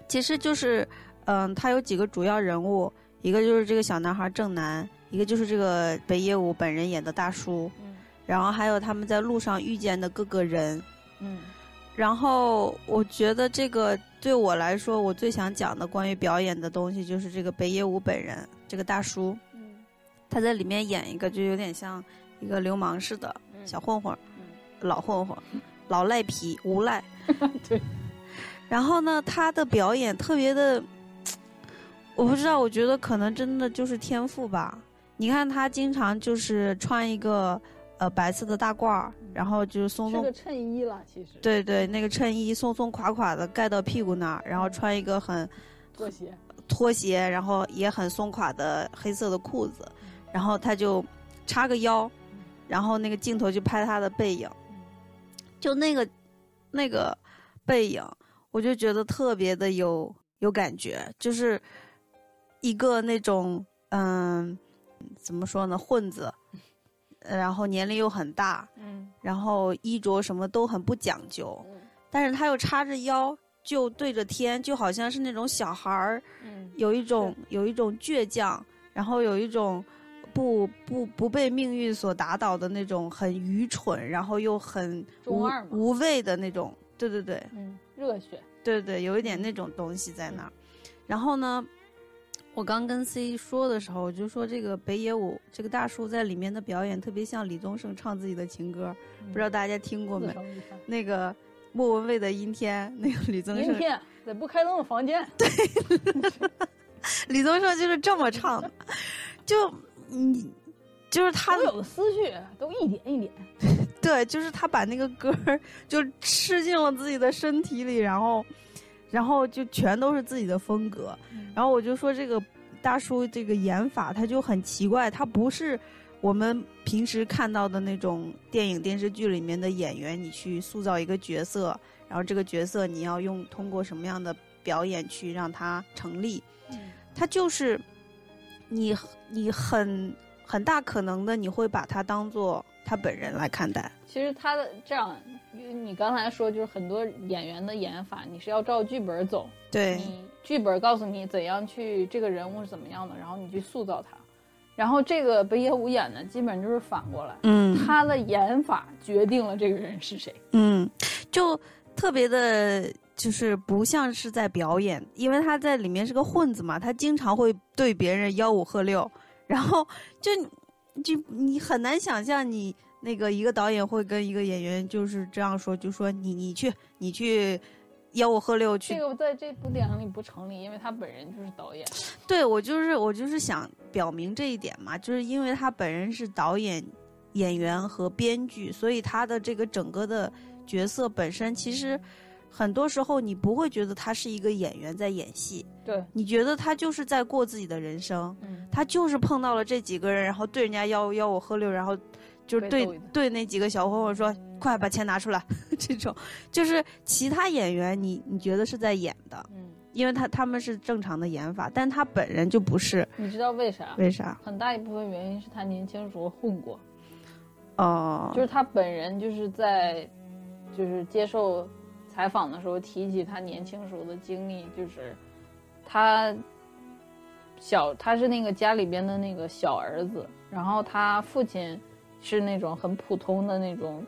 其实就是嗯、他有几个主要人物，一个就是这个小男孩正南，一个就是这个北野武本人演的大叔，嗯然后还有他们在路上遇见的各个人。嗯然后我觉得这个对我来说，我最想讲的关于表演的东西，就是这个北野武本人这个大叔。嗯他在里面演一个就有点像一个流氓似的嗯小混混、嗯老混混、老赖皮、无赖。<laughs> 对。然后呢，他的表演特别的，我不知道，我觉得可能真的就是天赋吧。你看他经常就是穿一个呃白色的大褂儿，然后就是松松是个衬衣了，其实。对对，那个衬衣松松垮垮的盖到屁股那儿，然后穿一个很拖鞋。拖鞋，然后也很松垮的黑色的裤子，然后他就叉个腰，然后那个镜头就拍他的背影，就那个那个背影，我就觉得特别的有有感觉，就是一个那种嗯，怎么说呢，混子，呃然后年龄又很大，嗯然后衣着什么都很不讲究，嗯但是他又叉着腰，就对着天，就好像是那种小孩儿。嗯有一种有一种倔强，然后有一种不不不被命运所打倒的那种很愚蠢，然后又很无无畏的那种。对对对嗯，热血。对对，有一点那种东西在那儿。然后呢，我刚跟 C 说的时候，我就说这个北野武这个大叔在里面的表演特别像李宗盛唱自己的情歌，不知道大家听过没？那个莫文蔚的《阴天》，那个李宗盛，阴天在不开灯的房间，对李宗盛就是这么唱的，就你就是他所有的思绪都一点一点。对对，就是他把那个歌就吃进了自己的身体里，然后，然后就全都是自己的风格。然后我就说这个大叔这个演法他就很奇怪，他不是我们平时看到的那种电影电视剧里面的演员，你去塑造一个角色，然后这个角色你要用通过什么样的表演去让他成立，他就是你你很很大可能的你会把他当做他本人来看待。其实他的这样，你刚才说就是很多演员的演法，你是要照剧本走，对，你剧本告诉你怎样去这个人物是怎么样的，然后你去塑造他。然后这个北野武演的基本就是反过来，嗯他的演法决定了这个人是谁。嗯，就特别的，就是不像是在表演，因为他在里面是个混子嘛，他经常会对别人吆五喝六，然后就就你很难想象你那个一个导演会跟一个演员就是这样说，就说你你去你去吆五喝六去这个在这部电影里不成立，因为他本人就是导演。<sniffs> 对我就是我就是想表明这一点嘛，就是因为他本人是导演、演员和编剧，所以他的这个整个的角色本身，其实很多时候你不会觉得他是一个演员在演戏，对，你觉得他就是在过自己的人生，嗯，他就是碰到了这几个人，然后对人家吆吆五喝六，然后就是对对那几个小混混说：“快把钱拿出来。<laughs> ”这种就是其他演员你你觉得是在演的，嗯，因为他他们是正常的演法，但他本人就不是。你知道为啥？为啥？很大一部分原因是他年轻时候混过，哦，就是他本人就是在，就是接受采访的时候提起他年轻时候的经历，就是他小他是那个家里边的那个小儿子，然后他父亲是那种很普通的那种，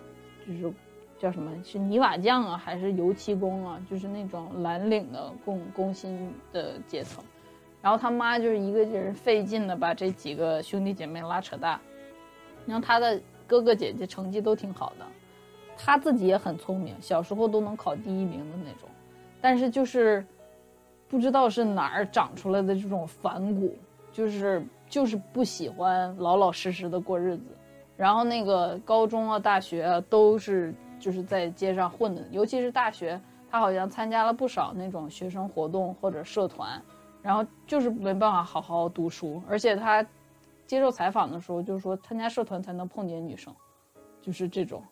就是叫什么是泥瓦匠啊，还是油漆工啊，就是那种蓝领的工工薪的阶层。然后他妈就是一个劲儿费劲的把这几个兄弟姐妹拉扯大，然后他的哥哥姐姐成绩都挺好的，他自己也很聪明，小时候都能考第一名的那种，但是就是不知道是哪儿长出来的这种反骨，就是就是不喜欢老老实实的过日子，然后那个高中啊、大学啊都是就是在街上混的，尤其是大学，他好像参加了不少那种学生活动或者社团，然后就是没办法好好读书，而且他接受采访的时候就是说，参加社团才能碰见女生，就是这种。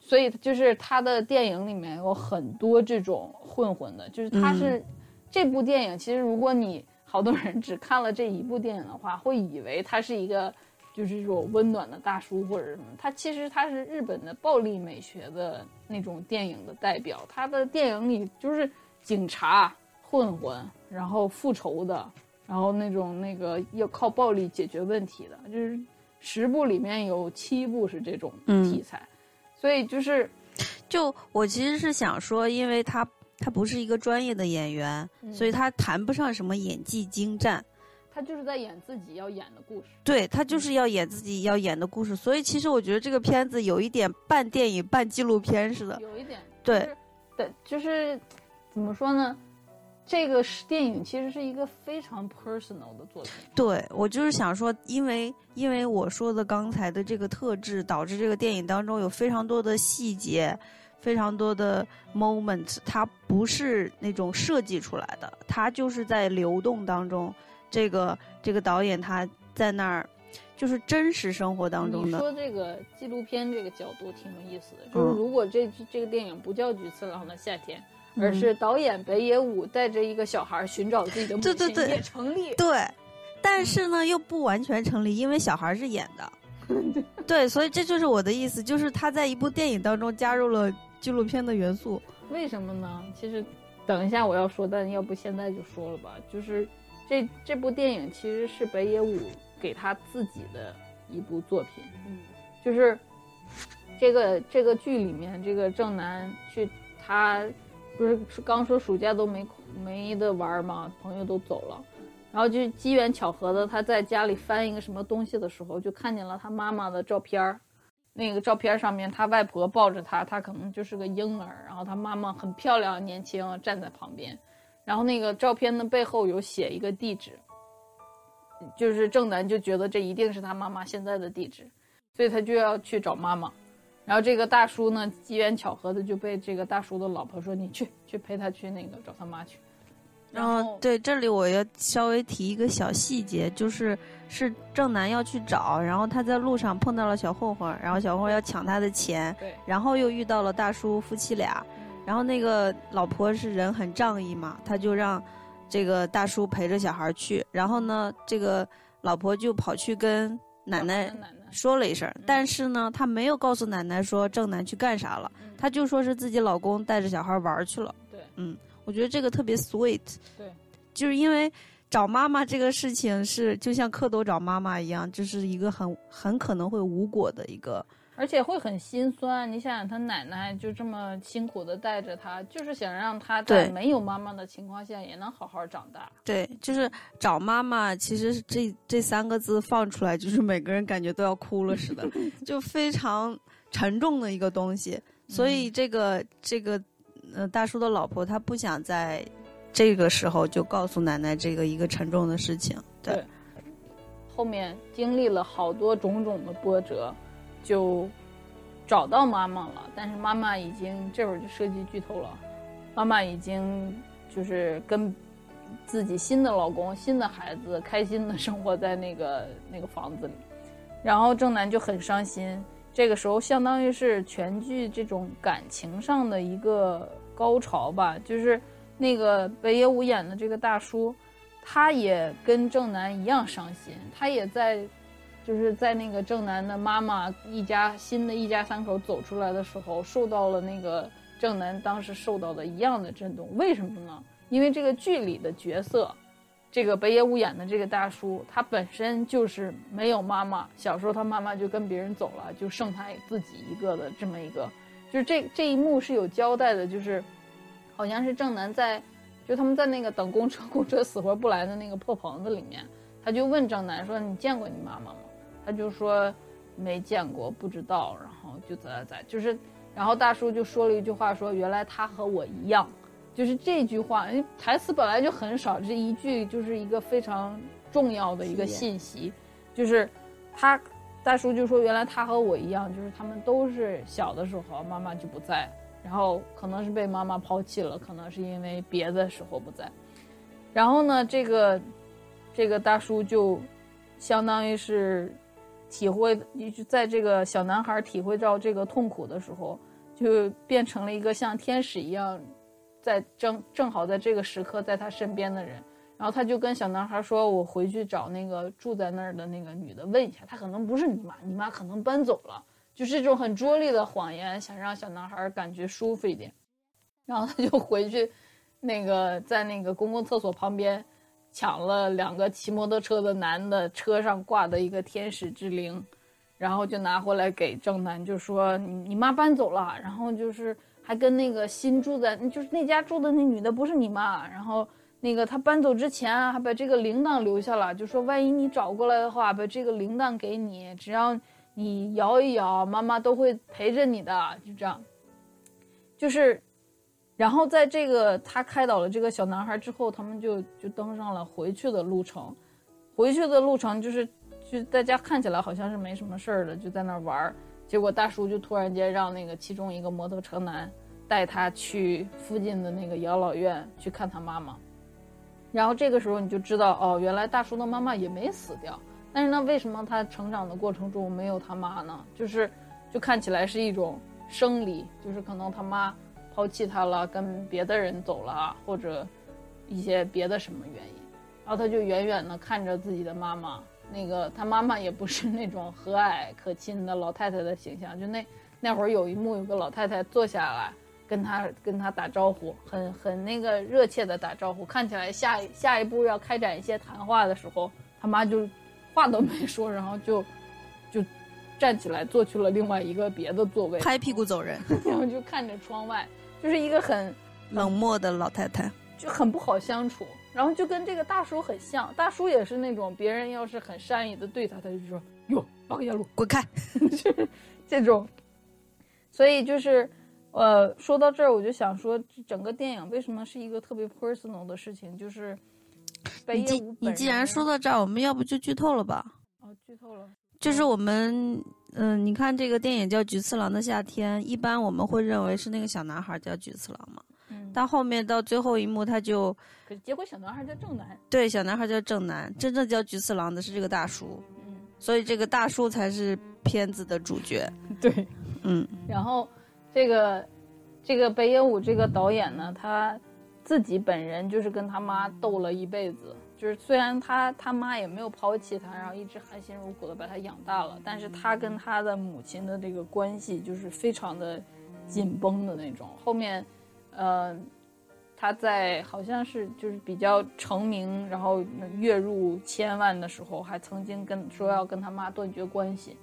所以就是他的电影里面有很多这种混混的，就是他是、这部电影，其实如果你好多人只看了这一部电影的话，会以为他是一个就是这种温暖的大叔或者什么，他其实他是日本的暴力美学的那种电影的代表，他的电影里就是警察、混混，然后复仇的，然后那种那个要靠暴力解决问题的，就是十部里面有七部是这种题材。所以就是，就我其实是想说，因为他他不是一个专业的演员，嗯所以他谈不上什么演技精湛。他就是在演自己要演的故事。对他就是要演自己要演的故事，所以其实我觉得这个片子有一点半电影半纪录片似的。有一点，对就是，对，就是怎么说呢？这个是电影，其实是一个非常 personal 的作品。对我就是想说，因为因为我说的刚才的这个特质，导致这个电影当中有非常多的细节，非常多的 moment，它不是那种设计出来的，它就是在流动当中。这个这个导演他在那儿，就是真实生活当中的。你说这个纪录片这个角度挺有意思的，嗯就是如果这这个电影不叫《菊次郎的夏天》，嗯而是导演北野武带着一个小孩寻找自己的母亲，对对对也成立。对，但是呢又不完全成立，因为小孩是演的。<laughs> 对，所以这就是我的意思，就是他在一部电影当中加入了纪录片的元素。为什么呢？其实等一下我要说，但要不现在就说了吧。就是这这部电影其实是北野武给他自己的一部作品，嗯，就是这个这个剧里面，这个正南去他不是是刚说暑假都没没得玩嘛，朋友都走了。然后就机缘巧合的，他在家里翻一个什么东西的时候，就看见了他妈妈的照片儿。那个照片上面，他外婆抱着他，他可能就是个婴儿，然后他妈妈很漂亮、年轻，站在旁边。然后那个照片的背后有写一个地址，就是正南就觉得这一定是他妈妈现在的地址，所以他就要去找妈妈。然后这个大叔呢，机缘巧合的就被这个大叔的老婆说：“你去去陪他去那个找他妈去。”然后对这里我要稍微提一个小细节，就是是正南要去找，然后他在路上碰到了小混混，然后小混混要抢他的钱，对，然后又遇到了大叔夫妻俩，然后那个老婆是人很仗义嘛，他就让这个大叔陪着小孩去，然后呢，这个老婆就跑去跟奶奶说了一声，但是呢，她没有告诉奶奶说正南去干啥了，嗯她就说是自己老公带着小孩玩去了。对，嗯，我觉得这个特别 sweet。对，就是因为找妈妈这个事情是就像蝌蚪找妈妈一样，这是一个很很可能会无果的一个。而且会很心酸。你想想，他奶奶就这么辛苦的带着他，就是想让他在没有妈妈的情况下也能好好长大。对，就是找妈妈，其实这这三个字放出来，就是每个人感觉都要哭了似的，<laughs> 就非常沉重的一个东西。所嗯以这个这个呃大叔的老婆，她不想在这个时候就告诉奶奶这个一个沉重的事情。对，对后面经历了好多种种的波折，就找到妈妈了。但是妈妈已经这会儿就涉及剧透了，妈妈已经就是跟自己新的老公、新的孩子开心的生活在那个那个房子里，然后正南就很伤心。这个时候相当于是全剧这种感情上的一个高潮吧，就是那个北野武演的这个大叔。他也跟正南一样伤心，他也在，就是在那个正南的妈妈一家新的一家三口走出来的时候，受到了那个正南当时受到的一样的震动。为什么呢？因为这个剧里的角色，这个北野武演的这个大叔，他本身就是没有妈妈，小时候他妈妈就跟别人走了，就剩他自己一个的这么一个，就是这这一幕是有交代的，就是好像是正南在。就他们在那个等公车，公车死活不来的那个破棚子里面，他就问正南说：“你见过你妈妈吗？”他就说：“没见过，不知道。”然后就在在就是，然后大叔就说了一句话说：“原来他和我一样。”就是这句话，因为台词本来就很少，这一句就是一个非常重要的一个信息，就是他大叔就说：“原来他和我一样，就是他们都是小的时候妈妈就不在。”然后可能是被妈妈抛弃了，可能是因为别的时候不在。然后呢，这个这个大叔就相当于是体会，就在这个小男孩体会到这个痛苦的时候，就变成了一个像天使一样，在正正好在这个时刻在他身边的人。然后他就跟小男孩说：“我回去找那个住在那儿的那个女的问一下，她可能不是你妈，你妈可能搬走了。”就是这种很拙劣的谎言，想让小男孩感觉舒服一点，然后他就回去，那个在那个公共厕所旁边，抢了两个骑摩托车的男的车上挂的一个天使之铃，然后就拿回来给正南，就说你你妈搬走了，然后就是还跟那个新住在就是那家住的那女的不是你妈，然后那个她搬走之前还把这个铃铛留下了，就说万一你找过来的话，把这个铃铛给你，只要。你摇一摇，妈妈都会陪着你的，就这样。就是，然后在这个他开导了这个小男孩之后，他们就就登上了回去的路程。回去的路程就是，就大家看起来好像是没什么事儿的，就在那儿玩儿。结果大叔就突然间让那个其中一个摩托车男带他去附近的那个养老院去看他妈妈。然后这个时候你就知道，哦，原来大叔的妈妈也没死掉。但是呢，为什么他成长的过程中没有他妈呢？就是，就看起来是一种生理，就是可能他妈抛弃他了，跟别的人走了，或者一些别的什么原因。然后他就远远的看着自己的妈妈，那个他妈妈也不是那种和蔼可亲的老太太的形象。就那那会儿有一幕，有个老太太坐下来跟他跟他打招呼，很很那个热切的打招呼，看起来下下一步要开展一些谈话的时候，他妈就。话都没说，然后就 <laughs> 就站起来坐去了另外一个别的座位，拍屁股走人，然后就看着窗外，就是一个很冷漠的老太太，就很不好相处。然后就跟这个大叔很像，大叔也是那种别人要是很善意的对他，他就说哟，八个下路滚开，<laughs> 就是这种。所以就是呃，说到这儿，我就想说，整个电影为什么是一个特别 personal 的事情，就是。你既你既然说到这儿，我们要不就剧透了吧？哦，剧透了。就是我们嗯，你看这个电影叫《菊次郎的夏天》，一般我们会认为是那个小男孩叫菊次郎嘛，嗯，但后面到最后一幕，他就可是结果小男孩叫正南，对小男孩叫正南，真正叫菊次郎的是这个大叔，嗯，所以这个大叔才是片子的主角。<laughs> 对。嗯然后，这个这个北野武这个导演呢，他自己本人就是跟他妈斗了一辈子，就是虽然他他妈也没有抛弃他，然后一直含辛茹苦的把他养大了，但是他跟他的母亲的这个关系就是非常的紧绷的那种。后面，呃，他在好像是就是比较成名，然后月入千万的时候，还曾经跟说要跟他妈断绝关系，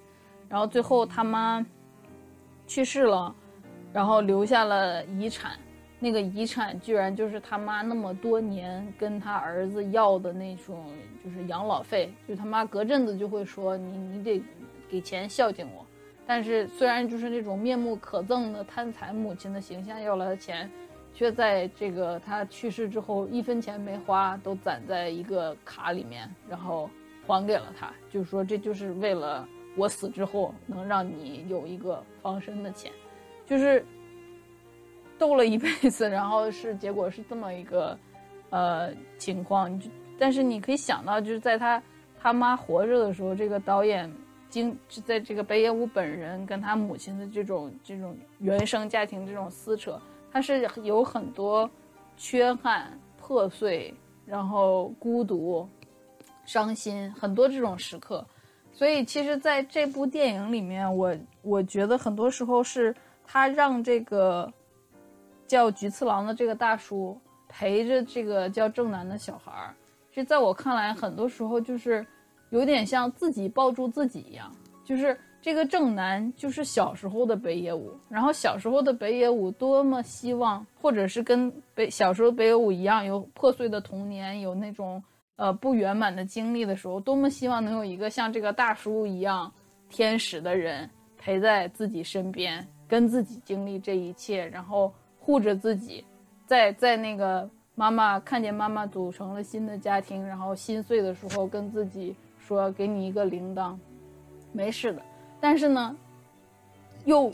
然后最后他妈。去世了，然后留下了遗产，那个遗产居然就是他妈那么多年跟他儿子要的那种，就是养老费。就他妈隔阵子就会说你你得给钱孝敬我，但是虽然就是那种面目可憎的贪财母亲的形象要来的钱，却在这个他去世之后一分钱没花，都攒在一个卡里面，然后还给了他，就是说这就是为了。我死之后能让你有一个防身的钱，就是斗了一辈子，然后是结果是这么一个呃情况。就但是你可以想到，就是在他他妈活着的时候，这个导演经在这个北野武本人跟他母亲的这种这种原生家庭这种撕扯，他是有很多缺憾、破碎，然后孤独、伤心，很多这种时刻。所以，其实，在这部电影里面，我我觉得很多时候是他让这个叫菊次郎的这个大叔陪着这个叫正南的小孩儿。这，在我看来，很多时候就是有点像自己抱住自己一样。就是这个正南就是小时候的北野武，然后小时候的北野武多么希望，或者是跟北小时候北野武一样，有破碎的童年，有那种。呃，不圆满的经历的时候，多么希望能有一个像这个大叔一样天使的人陪在自己身边，跟自己经历这一切，然后护着自己，在在那个妈妈看见妈妈组成了新的家庭，然后心碎的时候，跟自己说：“给你一个铃铛，没事的。”但是呢，又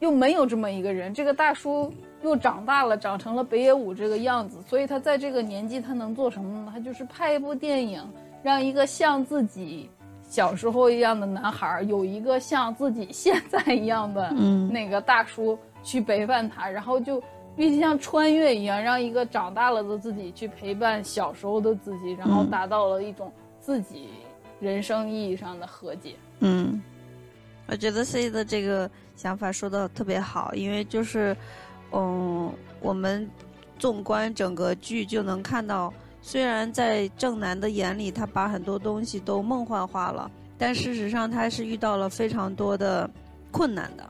又没有这么一个人，这个大叔。又长大了，长成了北野武这个样子，所以他在这个年纪，他能做什么呢？他就是拍一部电影，让一个像自己小时候一样的男孩，有一个像自己现在一样的那个大叔去陪伴他，然后就，毕竟像穿越一样，让一个长大了的自己去陪伴小时候的自己，然后达到了一种自己人生意义上的和解。嗯，我觉得 C 的这个想法说的特别好，因为就是。嗯，我们纵观整个剧就能看到，虽然在正南的眼里，他把很多东西都梦幻化了，但事实上他是遇到了非常多的困难的。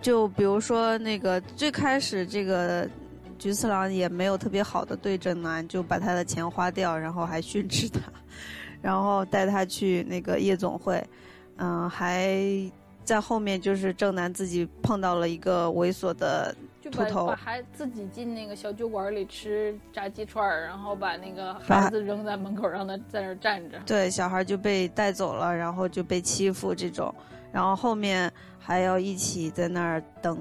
就比如说那个最开始，这个菊次郎也没有特别好的对正南，就把他的钱花掉，然后还训斥他，然后带他去那个夜总会，嗯，还。在后面就是正南自己碰到了一个猥琐的秃头，把孩自己进那个小酒馆里吃炸鸡串儿，然后把那个孩子扔在门口，让他在那儿站着。对，小孩就被带走了，然后就被欺负这种，然后后面还要一起在那儿等，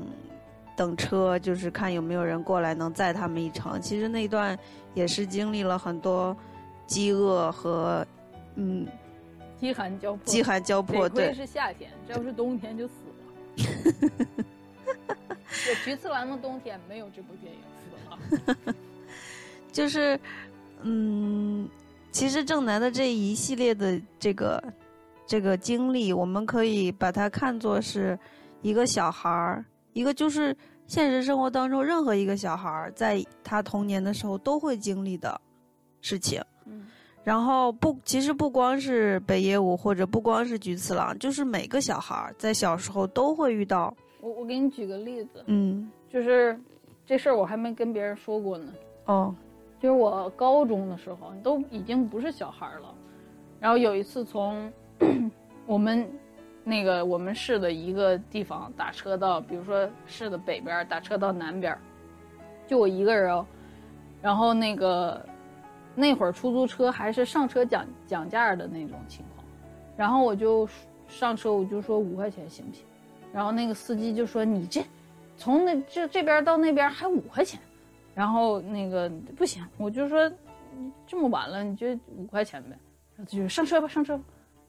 等车，就是看有没有人过来能载他们一程。其实那段也是经历了很多饥饿和，嗯。饥寒交迫，饥寒交迫，对，是夏天，这要是冬天就死了。对，菊次郎的冬天没有这部电影死了。<laughs> 就是，嗯，其实正南的这一系列的这个这个经历，我们可以把它看作是一个小孩儿，一个就是现实生活当中任何一个小孩儿在他童年的时候都会经历的事情。嗯然后不，其实不光是北野武，或者不光是菊次郎，就是每个小孩儿在小时候都会遇到。我我给你举个例子，嗯，就是这事儿我还没跟别人说过呢。哦，就是我高中的时候，都已经不是小孩了。然后有一次从 <clears throat> 我们那个我们市的一个地方打车到，比如说市的北边打车到南边，就我一个人哦。然后那个。那会儿出租车还是上车讲讲价的那种情况，然后我就上车，我就说五块钱行不行？然后那个司机就说你这从那这这边到那边还五块钱，然后那个不行，我就说这么晚了，你就五块钱呗。然后他就上车吧，上车吧。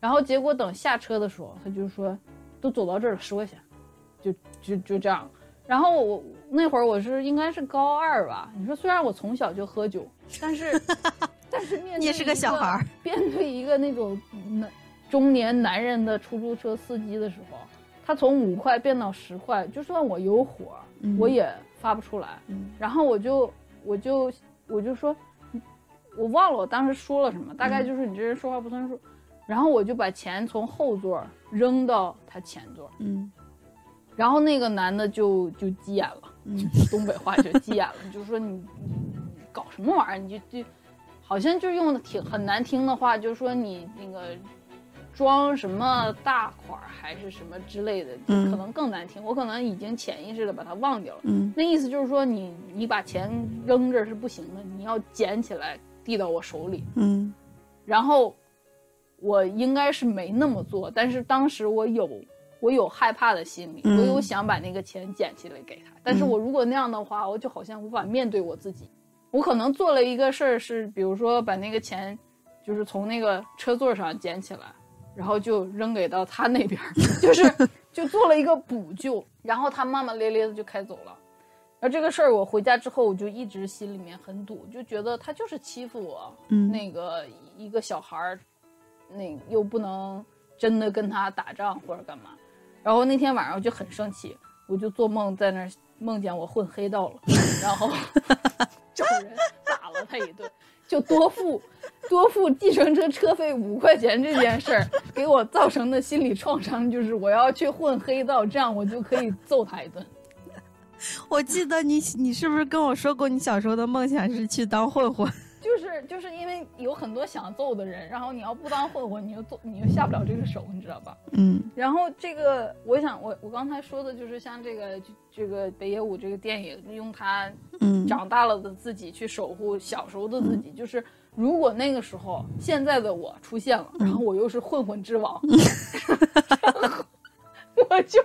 然后结果等下车的时候，他就说都走到这儿了，十块钱，就就就这样。然后我那会儿我是应该是高二吧。你说虽然我从小就喝酒，但是 <laughs> 但是面对你也是个小孩儿面对一个那种男中年男人的出租车司机的时候，他从五块变到十块，就算我有火，嗯我也发不出来。嗯然后我就我就我就说，我忘了我当时说了什么，大概嗯就是你这人说话不算数。然后我就把钱从后座扔到他前座，嗯然后那个男的就就急眼了，嗯 <laughs> 东北话就急眼了，就说你你你搞什么玩意儿？你就就好像就用的挺很难听的话，就说你那个装什么大款儿还是什么之类的，可能更难听。我可能已经潜意识的把它忘掉了。嗯那意思就是说你你把钱扔这儿是不行的，你要捡起来递到我手里。嗯然后我应该是没那么做，但是当时我有我有害怕的心理，嗯我有想把那个钱捡起来给他。但是我如果那样的话，我就好像无法面对我自己。我可能做了一个事儿是，比如说把那个钱，就是从那个车座上捡起来，然后就扔给到他那边儿，就是 <laughs> 就做了一个补救，然后他骂骂咧咧的就开走了。而这个事儿，我回家之后，我就一直心里面很堵，就觉得他就是欺负我，嗯那个一个小孩儿，那又不能真的跟他打仗或者干嘛。然后那天晚上我就很生气，我就做梦在那儿梦见我混黑道了，然后 <laughs> 找人打了他一顿，就多付多付计程车车费五块钱这件事儿给我造成的心理创伤，就是我要去混黑道，这样我就可以揍他一顿。<laughs> 我记得你你是不是跟我说过，你小时候的梦想是去当混混？就是就是因为有很多想揍的人，然后你要不当混混，你就揍你就下不了这个手，你知道吧？嗯。然后这个，我想我我刚才说的就是像这个这个北野武这个电影，用他嗯。长大了的自己去守护小时候的自己，就是如果那个时候现在的我出现了，然后我又是混混之王，<laughs> 然 <laughs> 后我就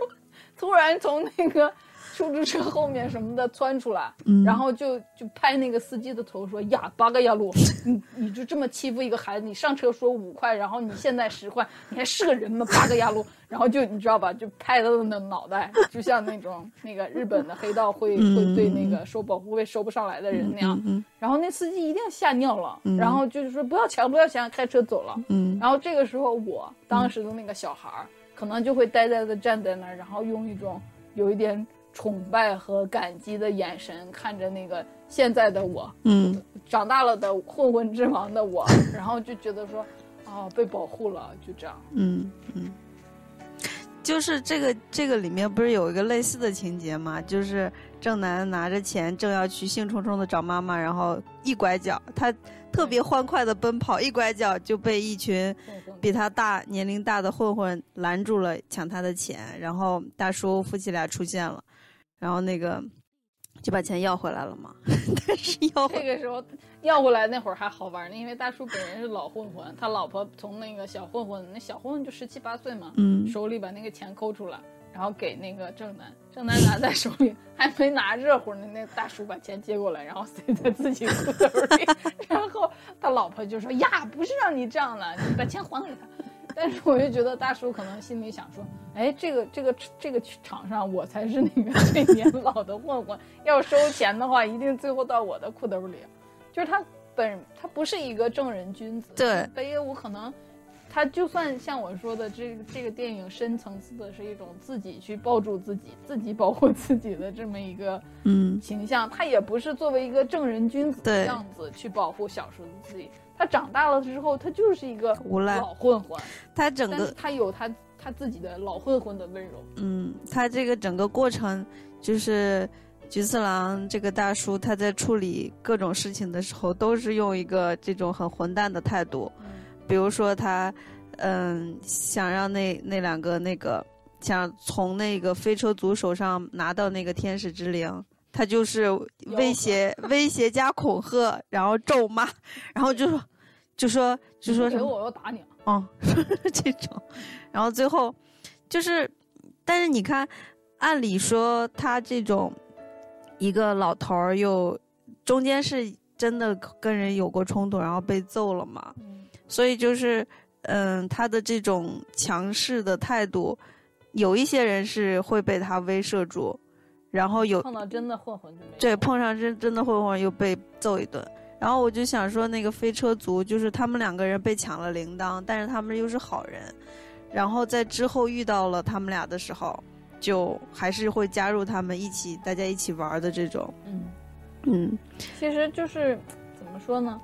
突然从那个出租车后面什么的窜出来，嗯。然后就就拍那个司机的头说呀，八个呀路，<laughs> 你你就这么欺负一个孩子，你上车说五块，然后你现在十块，你还是个人吗？<laughs> 八个呀路，然后就你知道吧，就拍他的脑袋，就像那种 <laughs> 那个日本的黑道会嗯。会对那个收保护费收不上来的人那样，嗯然后那司机一定吓尿了，嗯。然后就是说不要抢不要抢，开车走了。嗯。然后这个时候我当时的那个小孩儿，可能就会呆呆的站在那儿，然后用一种有一点崇拜和感激的眼神看着那个现在的我，嗯长大了的混混之王的我，然后就觉得说，哦，被保护了，就这样。嗯嗯，就是这个这个里面不是有一个类似的情节吗？就是正南拿着钱正要去兴冲冲的找妈妈，然后一拐角，他特别欢快的奔跑，一拐角就被一群比他大年龄大的混混拦住了，抢他的钱，然后大叔夫妻俩出现了，然后那个就把钱要回来了嘛，<laughs> 但是要回这个时候要回来那会儿还好玩呢，因为大叔本人是老混混，他老婆从那个小混混，那小混混就十七八岁嘛，嗯手里把那个钱抠出来，然后给那个正南，正南拿在手里，还没拿热乎呢，那大叔把钱接过来，然后塞在自己裤兜里，<laughs> 然后他老婆就说呀，不是让你这样的，你把钱还给他。但是我就觉得大叔可能心里想说，哎，这个这个这个场上我才是那个 <laughs> 最年老的混混，要收钱的话，一定最后到我的裤兜里。就是他本他不是一个正人君子，对北野武可能他就算像我说的，这个这个电影深层次的是一种自己去抱住自己、自己保护自己的这么一个嗯形象，他也不是作为一个正人君子的样子去保护小时候的自己。他长大了之后，他就是一个无赖老混混，他整个他有他他自己的老混混的温柔。嗯，他这个整个过程就是菊次郎这个大叔他在处理各种事情的时候，都是用一个这种很混蛋的态度。嗯比如说他，嗯，想让那那两个那个想从那个飞车族手上拿到那个天使之灵，他就是威胁、威胁加恐吓，然后咒骂，然后就说就说就说什么我，要打你。哦，<laughs> 这种，然后最后就是，但是你看，按理说他这种一个老头儿又中间是真的跟人有过冲突，然后被揍了嘛，所以就是嗯，他的这种强势的态度，有一些人是会被他威慑住，然后有碰到真的混混就没对，碰上真真的混混又被揍一顿。然后我就想说，那个飞车族就是他们两个人被抢了铃铛，但是他们又是好人，然后在之后遇到了他们俩的时候，就还是会加入他们一起，大家一起玩的这种。嗯嗯，其实就是怎么说呢，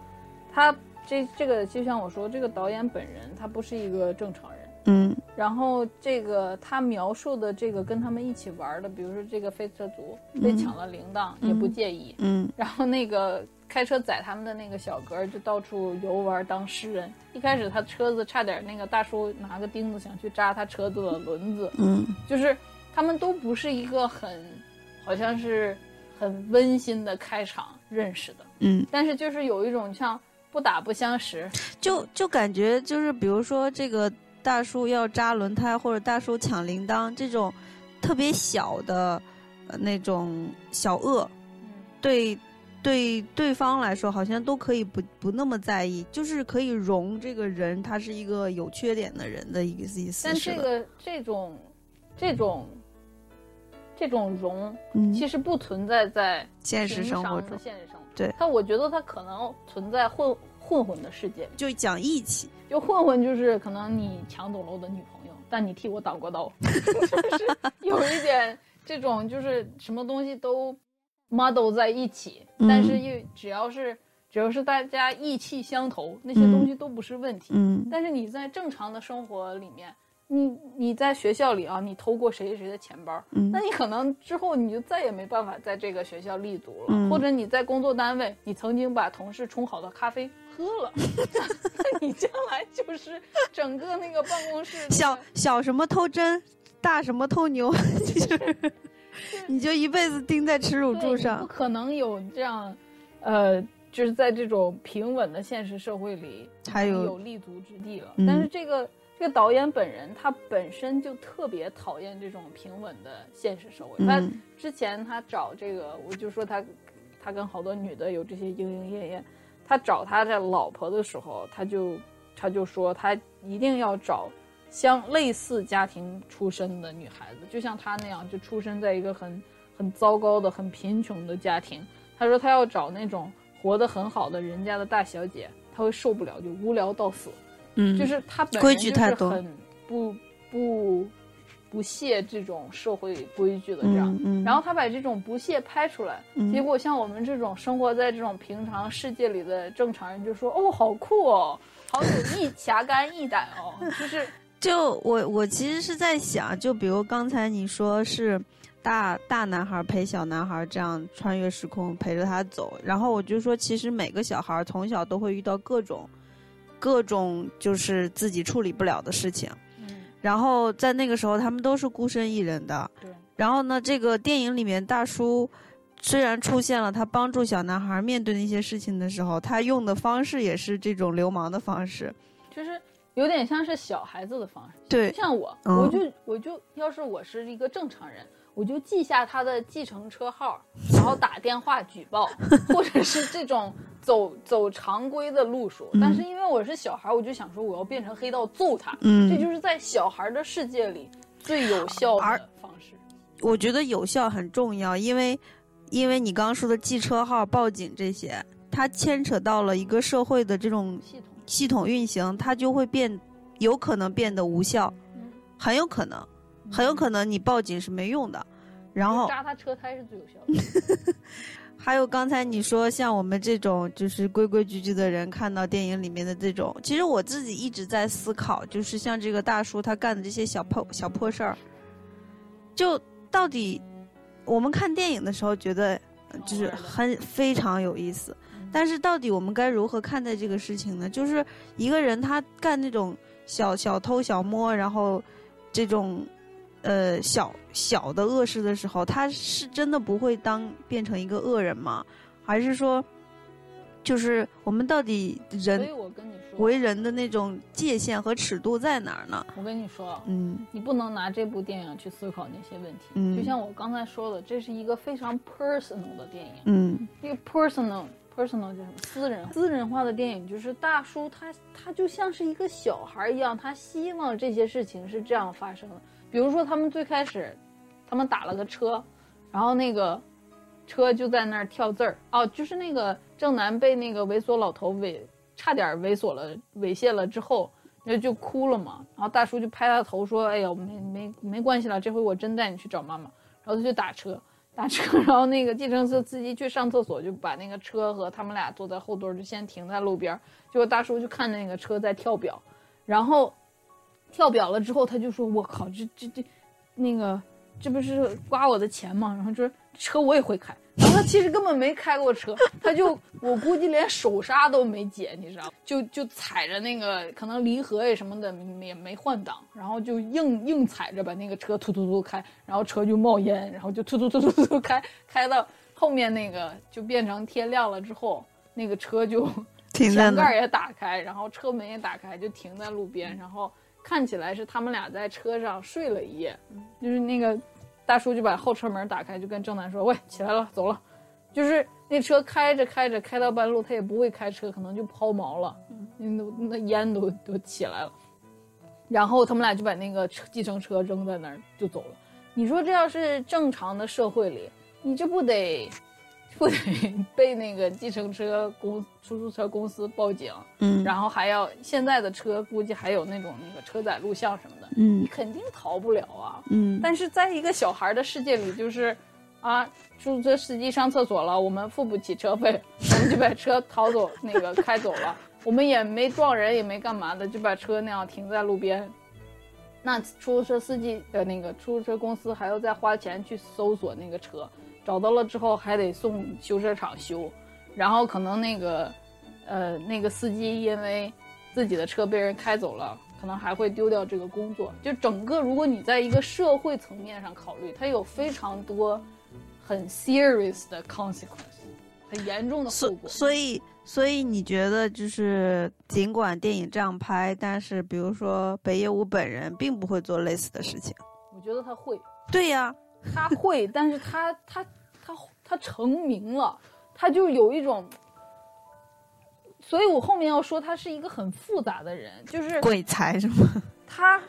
他这这个就像我说，这个导演本人他不是一个正常人。嗯，然后这个他描述的这个跟他们一起玩的，比如说这个飞车族被抢了铃铛也不介意。嗯，然后那个。开车载他们的那个小哥就到处游玩当诗人。一开始他车子差点那个大叔拿个钉子想去扎他车子的轮子。嗯，就是他们都不是一个很，好像是很温馨的开场认识的。嗯，但是就是有一种像不打不相识，就就感觉就是比如说这个大叔要扎轮胎或者大叔抢铃铛这种特别小的那种小恶，对。对对方来说，好像都可以不不那么在意，就是可以容这个人，他是一个有缺点的人的一个意思。但这个这种这种这种容，其实不存在在现实生活中。现实生活，对他，我觉得他可能存在混混混的世界，就讲义气。就混混就是可能你抢走了我的女朋友，但你替我挡过刀，<laughs> 就是有一点这种，就是什么东西都。model 在一起，但是又只要是只要是大家意气相投，那些东西都不是问题。嗯，但是你在正常的生活里面，你你在学校里啊，你偷过谁谁谁的钱包，那你可能之后你就再也没办法在这个学校立足了。或者你在工作单位，你曾经把同事冲好的咖啡喝了，<laughs> 那你将来就是整个那个办公室小小什么偷针，大什么偷牛，<laughs> 就是。你就一辈子钉在耻辱柱上，不可能有这样，呃，就是在这种平稳的现实社会里还有有立足之地了。但是这个这个导演本人他本身就特别讨厌这种平稳的现实社会。他之前他找这个，我就说他他跟好多女的有这些莺莺燕燕，他找他的老婆的时候，他就他就说他一定要找。相类似家庭出身的女孩子，就像他那样，就出生在一个很很糟糕的、很贫穷的家庭。他说他要找那种活得很好的人家的大小姐，他会受不了，就无聊到死。嗯，就是他本人就是很不不不屑这种社会规矩的这样。嗯，然后他把这种不屑拍出来，结果像我们这种生活在这种平常世界里的正常人就说：“哦，好酷哦，好有 <laughs> 义侠肝义胆哦。”就是。<laughs> 就我我其实是在想，就比如刚才你说是大大男孩陪小男孩这样穿越时空陪着他走，然后我就说，其实每个小孩从小都会遇到各种各种就是自己处理不了的事情，嗯，然后在那个时候他们都是孤身一人的，对。然后呢，这个电影里面大叔虽然出现了，他帮助小男孩面对那些事情的时候，他用的方式也是这种流氓的方式，就是。有点像是小孩子的方式，对，像我，我就我就要是我是一个正常人，我就记下他的计程车号，然后打电话举报，<laughs> 或者是这种走走常规的路数。但是因为我是小孩，我就想说我要变成黑道揍他，嗯，这就是在小孩的世界里最有效的方式。我觉得有效很重要，因为因为你刚刚说的记车号、报警这些，它牵扯到了一个社会的这种系统。系统运行，它就会变，有可能变得无效，很有可能，很有可能你报警是没用的。然后扎他车胎是最有效的。<laughs> 还有刚才你说像我们这种就是规规矩矩的人，看到电影里面的这种，其实我自己一直在思考，就是像这个大叔他干的这些小破小破事儿，就到底我们看电影的时候觉得就是很非常有意思。但是到底我们该如何看待这个事情呢？就是一个人他干那种小小偷小摸，然后这种呃小小的恶事的时候，他是真的不会当变成一个恶人吗？还是说，就是我们到底所人以我跟你说，为人的那种界限和尺度在哪儿呢？我跟你说，嗯你不能拿这部电影去思考那些问题。嗯就像我刚才说的，这是一个非常 personal 的电影。嗯这个 personal personal 叫什么？私人私人化的电影，就是大叔他他就像是一个小孩一样，他希望这些事情是这样发生的。比如说，他们最开始，他们打了个车，然后那个车就在那儿跳字儿。哦，就是那个正南被那个猥琐老头猥差点猥琐了猥亵了之后，那就哭了嘛。然后大叔就拍他头说：“哎呀，没没没关系了，这回我真带你去找妈妈。”然后他就打车。打车，<laughs> 然后那个计程车司机去上厕所，就把那个车和他们俩坐在后座就先停在路边。结果大叔就看那个车在跳表，然后跳表了之后，他就说：“我靠，这这这，那个这不是刮我的钱吗？”然后就说：“车我也会开。”然后他其实根本没开过车，他就我估计连手刹都没解，你知道？就就踩着那个可能离合呀什么的也没换挡，然后就硬硬踩着把那个车突突突开，然后车就冒烟，然后就突突突突突开开到后面那个就变成天亮了之后，那个车就。前盖也打开，然后车门也打开，就停在路边，然后看起来是他们俩在车上睡了一夜，就是那个大叔就把后车门打开，就跟郑南说：“喂，起来了，走了。”就是那车开着开着开到半路，他也不会开车，可能就抛锚了，那那烟都都起来了。然后他们俩就把那个车计程车扔在那儿就走了。你说这要是正常的社会里，你这不得不得被那个计程车公出租车公司报警，嗯然后还要现在的车估计还有那种那个车载录像什么的，嗯你肯定逃不了啊。嗯但是在一个小孩的世界里，就是啊，出租车司机上厕所了，我们付不起车费，我们就把车逃走，那个开走了，我们也没撞人，也没干嘛的，就把车那样停在路边。那出租车司机的那个出租车公司还要再花钱去搜索那个车，找到了之后还得送修车厂修，然后可能那个，呃，那个司机因为自己的车被人开走了，可能还会丢掉这个工作。就整个，如果你在一个社会层面上考虑，它有非常多很 serious 的 consequence，很严重的后果。所以所以你觉得就是尽管电影这样拍，但是比如说北野武本人并不会做类似的事情。我觉得他会，对呀，他会，但是他他他他成名了，他就有一种。所以我后面要说，他是一个很复杂的人，就是鬼才是吗？<laughs> 他，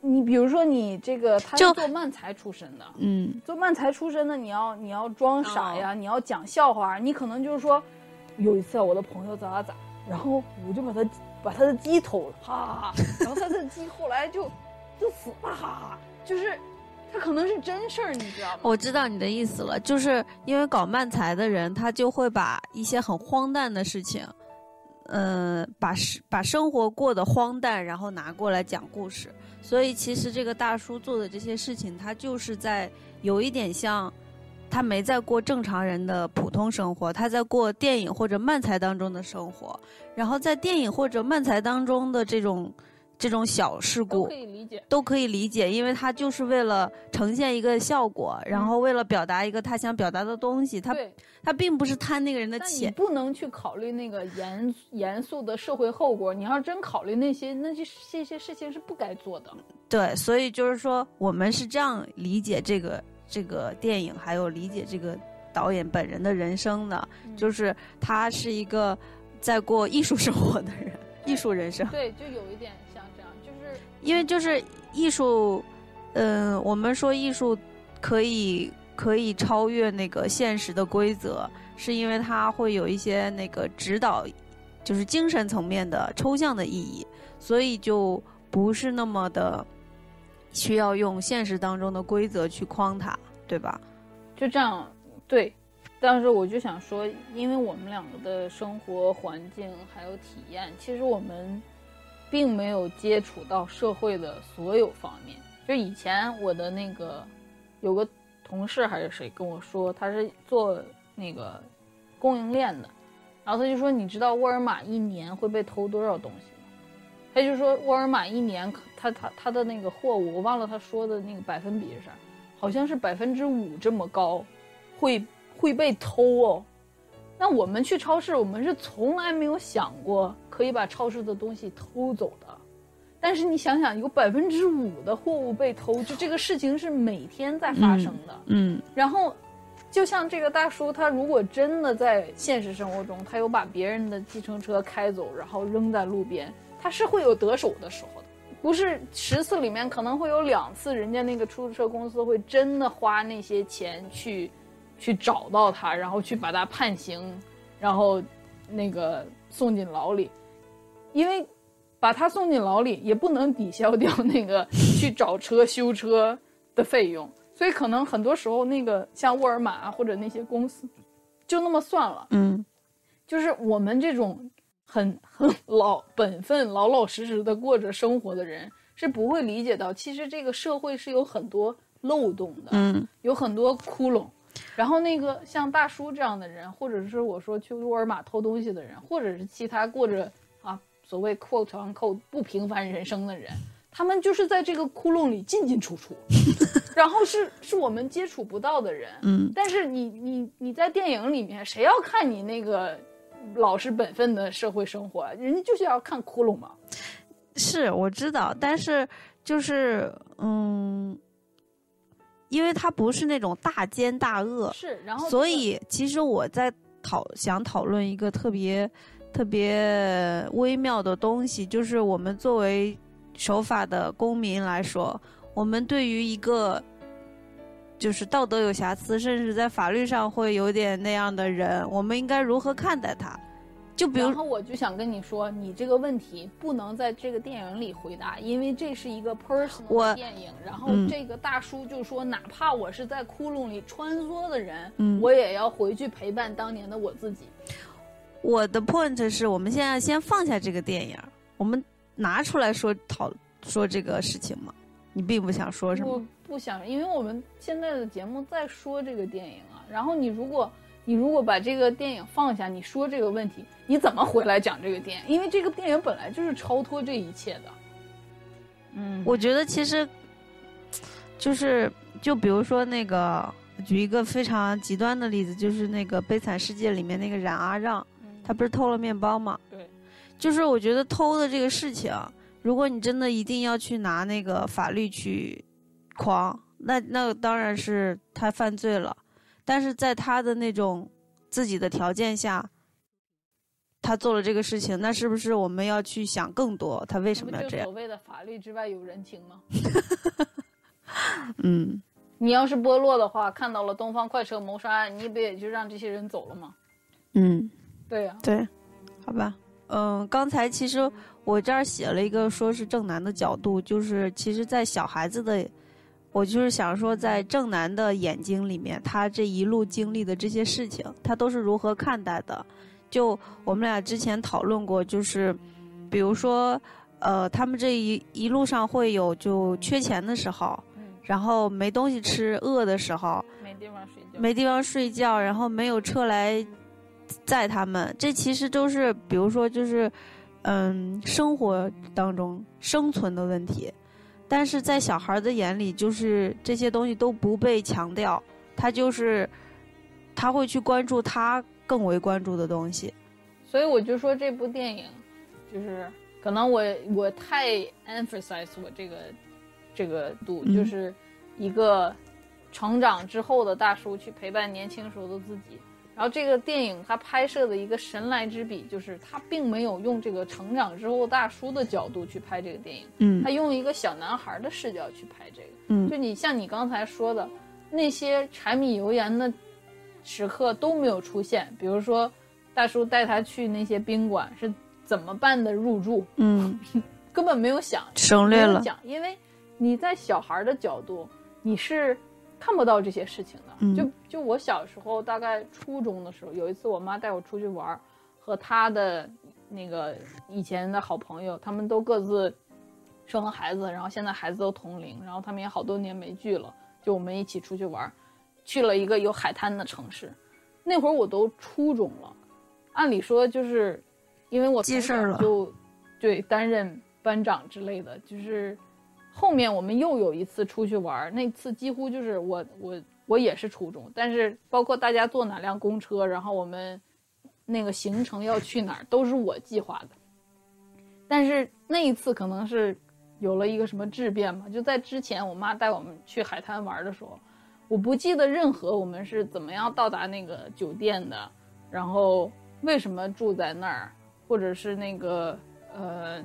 你比如说你这个，他是做漫才出身的，嗯做漫才出身的，你要你要装傻呀，你要讲笑话，你可能就是说，有一次啊，我的朋友咋咋咋，然后我就把他把他的鸡偷了，哈哈哈，然后他的鸡后来就就死了，哈哈，就是他可能是真事儿，你知道吗？我知道你的意思了，就是因为搞漫才的人，他就会把一些很荒诞的事情，呃，把生把生活过得荒诞，然后拿过来讲故事。所以其实这个大叔做的这些事情，他就是在有一点像，他没在过正常人的普通生活，他在过电影或者漫才当中的生活。然后在电影或者漫才当中的这种这种小事故可以理解。都可以理解，因为他就是为了呈现一个效果，然后为了表达一个他想表达的东西，他，他并不是贪那个人的钱你钱。不能去考虑那个严严肃的社会后果。你要真考虑那些，那些这些事情是不该做的。对，所以就是说，我们是这样理解这个这个电影，还有理解这个导演本人的人生的，嗯就是他是一个在过艺术生活的人，艺术人生。对，就有一点因为就是艺术，嗯、我们说艺术可以可以超越那个现实的规则，是因为它会有一些那个指导，就是精神层面的抽象的意义，所以就不是那么的需要用现实当中的规则去框它，对吧？就这样，对。但是我就想说，因为我们两个的生活环境还有体验，其实我们并没有接触到社会的所有方面。就以前我的那个有个同事还是谁跟我说，他是做那个供应链的，然后他就说，你知道沃尔玛一年会被偷多少东西吗？他就说沃尔玛一年他他他的那个货物，我忘了他说的那个百分比是啥，好像是百分之五这么高，会会被偷哦。那我们去超市，我们是从来没有想过可以把超市的东西偷走的。但是你想想，有百分之五的货物被偷，就这个事情是每天在发生的。嗯然后，就像这个大叔，他如果真的在现实生活中，他有把别人的计程车开走，然后扔在路边，他是会有得手的时候的。不是十次里面可能会有两次，人家那个出租车公司会真的花那些钱去，去找到他，然后去把他判刑，然后那个送进牢里，因为把他送进牢里也不能抵消掉那个 <laughs> 去找车修车的费用，所以可能很多时候那个像沃尔玛啊或者那些公司，就那么算了。嗯就是我们这种很很老本分、老老实实的过着生活的人，是不会理解到，其实这个社会是有很多漏洞的，嗯有很多窟窿。然后那个像大叔这样的人，或者是我说去沃尔玛偷东西的人，或者是其他过着啊所谓 quote unquote 不平凡人生的人，他们就是在这个窟窿里进进出出，<laughs> 然后是是我们接触不到的人。嗯但是你你你在电影里面，谁要看你那个老实本分的社会生活啊？人家就是要看窟窿嘛。是我知道，但是就是嗯，因为他不是那种大奸大恶，是，然后所以其实我在讨想讨论一个特别特别微妙的东西，就是我们作为守法的公民来说，我们对于一个就是道德有瑕疵，甚至在法律上会有点那样的人，我们应该如何看待他？就比如然后我就想跟你说，你这个问题不能在这个电影里回答，因为这是一个 personal 的电影。然后嗯这个大叔就说，哪怕我是在窟窿里穿梭的人，嗯我也要回去陪伴当年的我自己。我的 point 是我们现在先放下这个电影，我们拿出来说讨说这个事情嘛？你并不想说什么我？不想，因为我们现在的节目在说这个电影啊。然后你如果你如果把这个电影放下，你说这个问题，你怎么回来讲这个电影？因为这个电影本来就是超脱这一切的。嗯，我觉得其实就是就比如说那个，举一个非常极端的例子，就是那个《悲惨世界》里面那个冉阿让，嗯他不是偷了面包吗？对，就是我觉得偷的这个事情，如果你真的一定要去拿那个法律去框，那那当然是他犯罪了。但是在他的那种自己的条件下，他做了这个事情，那是不是我们要去想更多？他为什么要这样就所？谓的法律之外有人情吗？<laughs> 嗯，你要是剥落的话，看到了东方快车谋杀案，你不也就让这些人走了吗？嗯，对呀、对，好吧。嗯，刚才其实我这儿写了一个，说是正南的角度，就是其实，在小孩子的，我就是想说，在正南的眼睛里面，他这一路经历的这些事情，他都是如何看待的？就我们俩之前讨论过，就是比如说，呃，他们这一一路上会有就缺钱的时候，嗯，然后没东西吃、饿的时候，没地方睡觉。没地方睡觉，然后没有车来载他们，这其实都是比如说就是，嗯，生活当中生存的问题。但是在小孩的眼里，就是这些东西都不被强调，他就是他会去关注他更为关注的东西。所以我就说这部电影，就是可能我我太 emphasize 我这个这个度，嗯就是一个成长之后的大叔去陪伴年轻时候的自己。然后这个电影它拍摄的一个神来之笔，就是他并没有用这个成长之后大叔的角度去拍这个电影，嗯他用一个小男孩的视角去拍这个。嗯就你像你刚才说的，那些柴米油盐的时刻都没有出现。比如说，大叔带他去那些宾馆是怎么办的入住，嗯，<laughs> 根本没有想，省略了。讲，因为你在小孩的角度，你是看不到这些事情的。嗯就就我小时候，大概初中的时候，有一次我妈带我出去玩儿，和她的那个以前的好朋友，他们都各自生了孩子，然后现在孩子都同龄，然后他们也好多年没聚了，就我们一起出去玩儿，去了一个有海滩的城市。那会儿我都初中了，按理说就是因为我从记事儿了就对担任班长之类的，就是后面我们又有一次出去玩，那次几乎就是我我我也是初中，但是包括大家坐哪辆公车，然后我们那个行程要去哪儿都是我计划的。但是那一次可能是有了一个什么质变吧，就在之前我妈带我们去海滩玩的时候，我不记得任何我们是怎么样到达那个酒店的，然后为什么住在那儿，或者是那个呃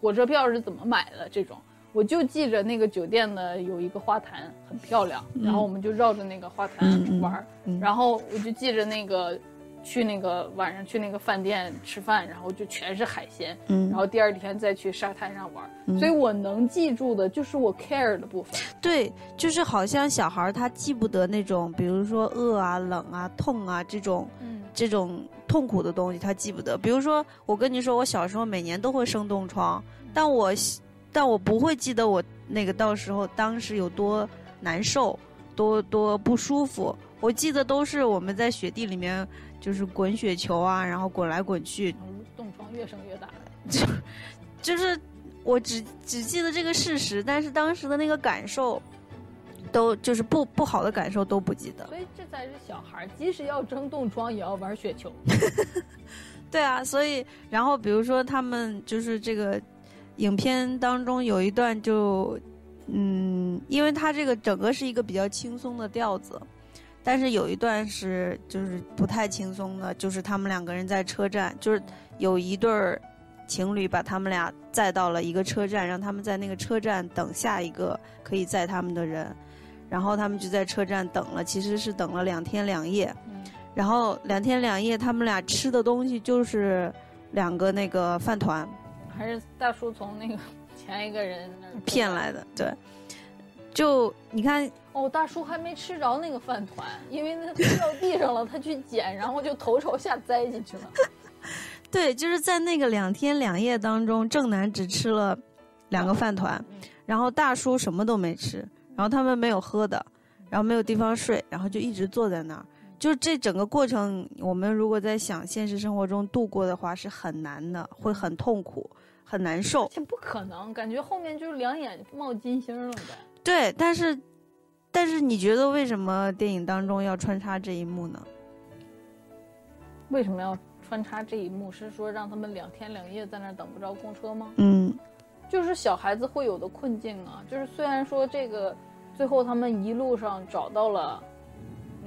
火车票是怎么买的这种。我就记着那个酒店的有一个花坛很漂亮，然后我们就绕着那个花坛玩儿，然后我就记着那个去那个晚上去那个饭店吃饭，然后就全是海鲜，然后第二天再去沙滩上玩儿，所以我能记住的就是我 care 的部分。对，就是好像小孩他记不得那种，比如说饿啊、冷啊、痛啊这种，这种痛苦的东西他记不得。比如说我跟你说，我小时候每年都会生冻疮，但我。但我不会记得我那个到时候当时有多难受，多多不舒服。我记得都是我们在雪地里面就是滚雪球啊，然后滚来滚去，冻疮越生越大。就就是我只只记得这个事实，但是当时的那个感受，都就是不不好的感受都不记得。所以这才是小孩，即使要争冻疮，也要玩雪球。<laughs> 对啊，所以然后比如说他们就是这个。影片当中有一段就，嗯，因为它这个整个是一个比较轻松的调子，但是有一段是就是不太轻松的，就是他们两个人在车站，就是有一对儿情侣把他们俩载到了一个车站，让他们在那个车站等下一个可以载他们的人，然后他们就在车站等了，其实是等了两天两夜，然后两天两夜他们俩吃的东西就是两个那个饭团。还是大叔从那个 <laughs> 前一个人那儿骗来的，对。就你看，哦，大叔还没吃着那个饭团，因为那掉地上了，他去捡，然后就头朝下栽进去了。<laughs> 对，就是在那个两天两夜当中，正南只吃了两个饭团，然后大叔什么都没吃，然后他们没有喝的，然后没有地方睡，然后就一直坐在那儿。就是这整个过程，我们如果在想现实生活中度过的话，是很难的，会很痛苦。很难受，这不可能，感觉后面就是两眼冒金星了呗。对，但是，但是你觉得为什么电影当中要穿插这一幕呢？为什么要穿插这一幕？是说让他们两天两夜在那儿等不着公车吗？嗯，就是小孩子会有的困境啊。就是虽然说这个最后他们一路上找到了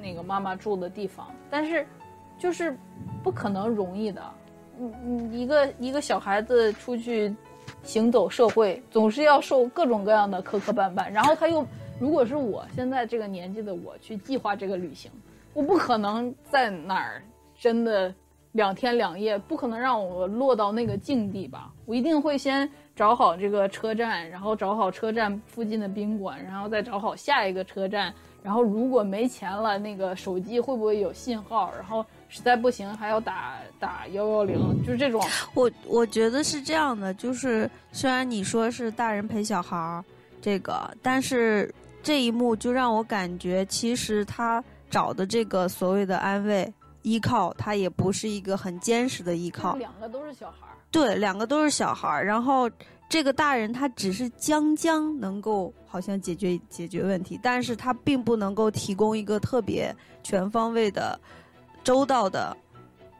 那个妈妈住的地方，但是就是不可能容易的。嗯嗯，一个一个小孩子出去行走社会，总是要受各种各样的磕磕绊绊。然后他又，如果是我现在这个年纪的我去计划这个旅行，我不可能在哪儿真的两天两夜，不可能让我落到那个境地吧？我一定会先找好这个车站，然后找好车站附近的宾馆，然后再找好下一个车站。然后如果没钱了，那个手机会不会有信号？然后。实在不行还要打打幺幺零，就是这种。我我觉得是这样的，就是虽然你说是大人陪小孩儿，这个，但是这一幕就让我感觉，其实他找的这个所谓的安慰依靠，他也不是一个很坚实的依靠。两个都是小孩儿。对，两个都是小孩儿，然后这个大人他只是将将能够好像解决解决问题，但是他并不能够提供一个特别全方位的。周到的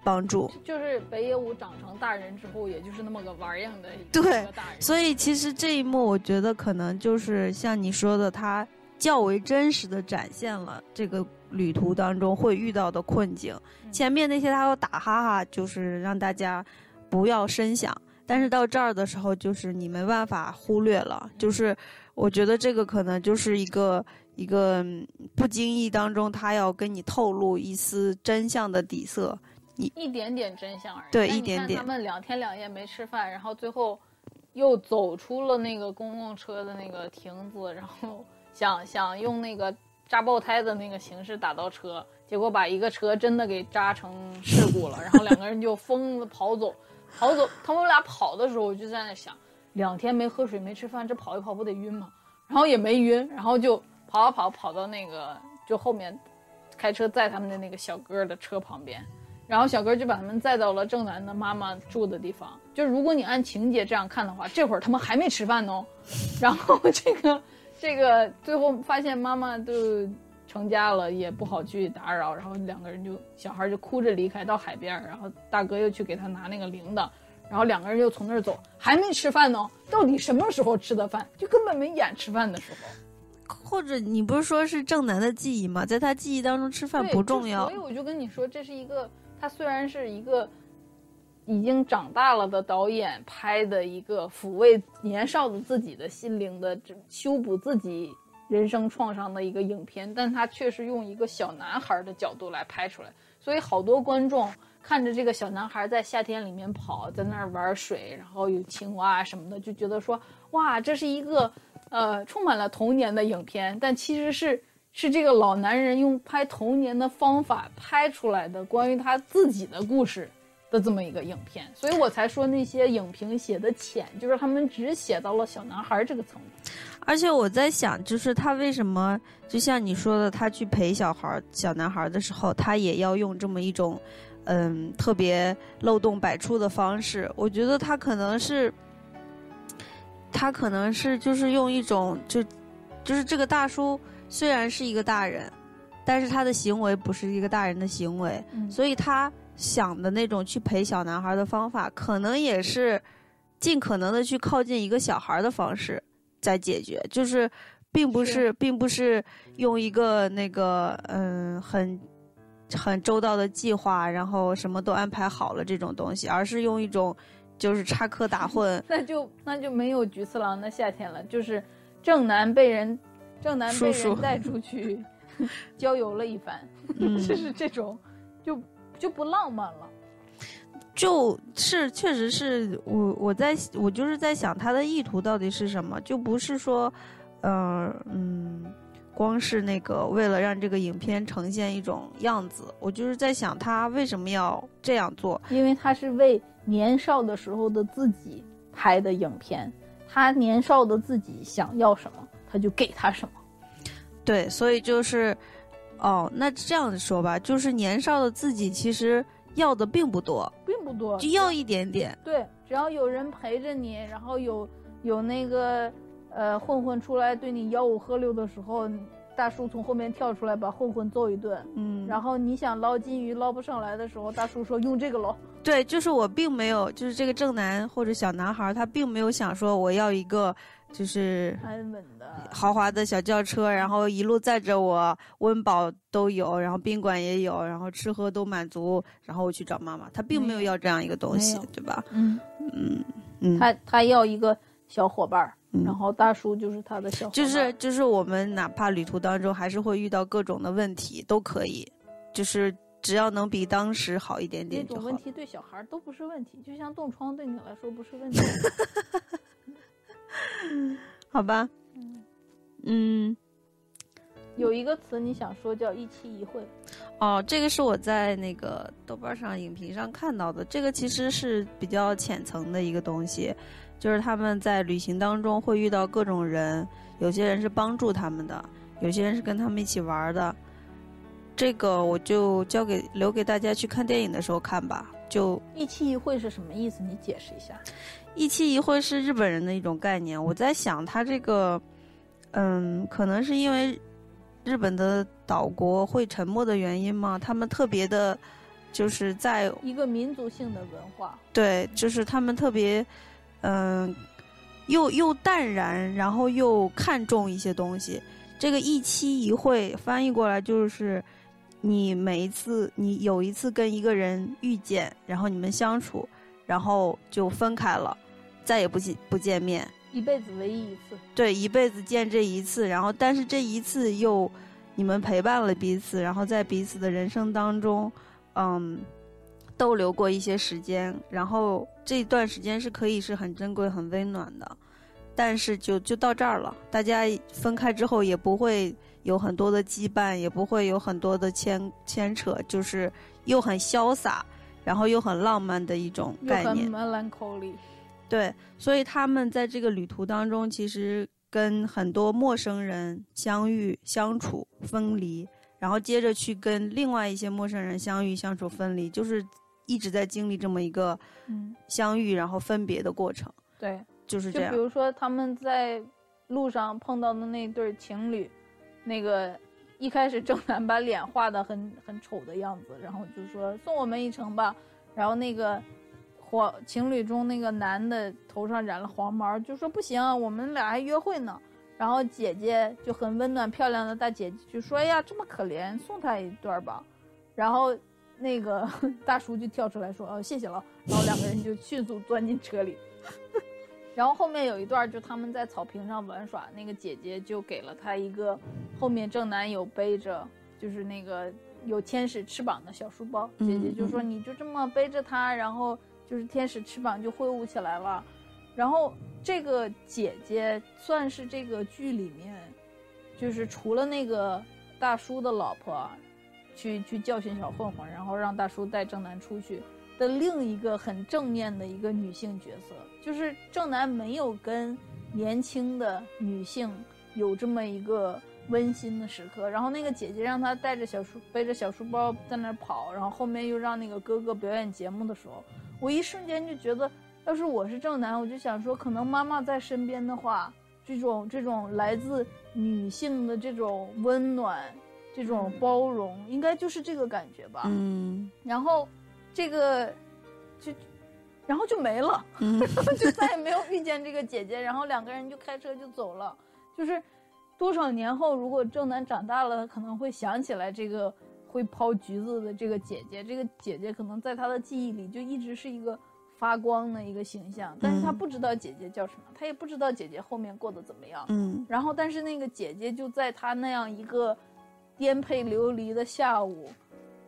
帮助，就是北野武长成大人之后，也就是那么个玩样的对大人。所以其实这一幕，我觉得可能就是像你说的，他较为真实的展现了这个旅途当中会遇到的困境。前面那些他要打哈哈，就是让大家不要深想，但是到这儿的时候，就是你没办法忽略了。就是我觉得这个可能就是一个。一个不经意当中，他要跟你透露一丝真相的底色，一一点点真相而已。对，一点点。他们两天两夜没吃饭，然后最后又走出了那个公共车的那个亭子，然后想想用那个扎爆胎的那个形式打到车，结果把一个车真的给扎成事故了，然后两个人就疯子跑走，跑走。他们俩跑的时候，我就在那想，两天没喝水没吃饭，这跑一跑不得晕吗？然后也没晕，然后就。跑啊跑，跑到那个就后面，开车载他们的那个小哥的车旁边，然后小哥就把他们载到了正南的妈妈住的地方。就如果你按情节这样看的话，这会儿他们还没吃饭呢。然后这个 <laughs> 这个最后发现妈妈都成家了，也不好去打扰，然后两个人就小孩就哭着离开到海边，然后大哥又去给他拿那个铃铛，然后两个人又从那儿走，还没吃饭呢，到底什么时候吃的饭？就根本没演吃饭的时候。或者你不是说是正南的记忆吗？在他记忆当中吃饭不重要所以。我就跟你说，这是一个他虽然是一个已经长大了的导演拍的一个抚慰年少的自己的心灵的这修补自己人生创伤的一个影片，但他却是用一个小男孩的角度来拍出来，所以好多观众看着这个小男孩在夏天里面跑，在那儿玩水，然后有青蛙什么的，就觉得说哇，这是一个呃充满了童年的影片，但其实是是这个老男人用拍童年的方法拍出来的关于他自己的故事的这么一个影片，所以我才说那些影评写的浅，就是他们只写到了小男孩这个层面。而且我在想，就是他为什么，就像你说的，他去陪小孩儿、小男孩儿的时候，他也要用这么一种，嗯，特别漏洞百出的方式。我觉得他可能是，他可能是就是用一种就，就是这个大叔虽然是一个大人，但是他的行为不是一个大人的行为，嗯所以他想的那种去陪小男孩的方法，可能也是尽可能的去靠近一个小孩的方式在解决，就是并不是是并不是用一个那个嗯很很周到的计划，然后什么都安排好了这种东西，而是用一种就是插科打诨。<laughs> 那就那就没有菊次郎的夏天了，就是正南被人正南被人带出去 <laughs> 郊游了一番，嗯，<laughs> 就是这种就就不浪漫了。就是确实是我我在我就是在想他的意图到底是什么，就不是说，呃嗯，光是那个为了让这个影片呈现一种样子，我就是在想他为什么要这样做。因为他是为年少的时候的自己拍的影片，他年少的自己想要什么，他就给他什么。对，所以就是，哦，那这样子说吧，就是年少的自己其实要的并不多，并不多，就要一点点。对，只要有人陪着你，然后有有那个呃混混出来对你吆五喝六的时候，大叔从后面跳出来把混混揍一顿。嗯，然后你想捞金鱼捞不上来的时候，大叔说用这个捞。对，就是我并没有，就是这个正男或者小男孩，他并没有想说我要一个就是安稳的，豪华的小轿车，然后一路载着我，温饱都有，然后宾馆也有，然后吃喝都满足，然后我去找妈妈。他并没有要这样一个东西，对吧？嗯，嗯嗯，他他要一个小伙伴儿，嗯然后大叔就是他的小就是就是我们哪怕旅途当中还是会遇到各种的问题，都可以，就是只要能比当时好一点点就好种问。题对小孩儿都不是问题，就像冻疮对你来说不是问题。<laughs> 好吧，嗯嗯，有一个词你想说叫一期一会，哦，这个是我在那个豆瓣上影评上看到的。这个其实是比较浅层的一个东西，就是他们在旅行当中会遇到各种人，有些人是帮助他们的，有些人是跟他们一起玩的。这个我就交给留给大家去看电影的时候看吧。就一期一会是什么意思？你解释一下。一期一会是日本人的一种概念。我在想，他这个，嗯，可能是因为日本的岛国会沉默的原因吗？他们特别的，就是在一个民族性的文化，对，就是他们特别，嗯，又又淡然，然后又看重一些东西。这个一期一会翻译过来就是，你每一次你有一次跟一个人遇见，然后你们相处，然后就分开了，再也不见不见面。一辈子唯一一次。对，一辈子见这一次，然后但是这一次又你们陪伴了彼此，然后在彼此的人生当中，嗯，逗留过一些时间，然后这段时间是可以是很珍贵、很温暖的，但是就就到这儿了，大家分开之后也不会有很多的羁绊，也不会有很多的牵牵扯，就是又很潇洒，然后又很浪漫的一种概念。melancholy，对，所以他们在这个旅途当中，其实跟很多陌生人相遇、相处、分离，然后接着去跟另外一些陌生人相遇、相处、分离，就是一直在经历这么一个嗯，相遇然后分别的过程，对，就是这样就比。如说他们在路上碰到的那对情侣，那个一开始正南把脸画的很很丑的样子，然后就说送我们一程吧。然后那个黄情侣中那个男的头上染了黄毛，就说不行，我们俩还约会呢。然后姐姐就很温暖漂亮的大姐姐就说：“哎呀，这么可怜，送他一段吧。”然后那个 <laughs> 大叔就跳出来说：“哦，谢谢了。”然后两个人就迅速钻进车里。<laughs> 然后后面有一段就他们在草坪上玩耍，那个姐姐就给了他一个后面正男友背着，就是那个有天使翅膀的小书包。姐姐就说：“你就这么背着它，然后就是天使翅膀就挥舞起来了。”然后这个姐姐算是这个剧里面，就是除了那个大叔的老婆，去去教训小混混，然后让大叔带正南出去。的另一个很正面的一个女性角色，就是正南没有跟年轻的女性有这么一个温馨的时刻。然后那个姐姐让他带着小书背着小书包在那儿跑，然后后面又让那个哥哥表演节目的时候，我一瞬间就觉得，要是我是正南，我就想说，可能妈妈在身边的话，这种这种来自女性的这种温暖、这种包容，应该就是这个感觉吧。嗯，然后。这个，就，然后就没了，<laughs> 就再也没有遇见这个姐姐。然后两个人就开车就走了。就是多少年后，如果正南长大了，可能会想起来这个会抛橘子的这个姐姐。这个姐姐可能在他的记忆里就一直是一个发光的一个形象，但是他不知道姐姐叫什么，他也不知道姐姐后面过得怎么样。嗯。然后，但是那个姐姐就在他那样一个颠沛流离的下午。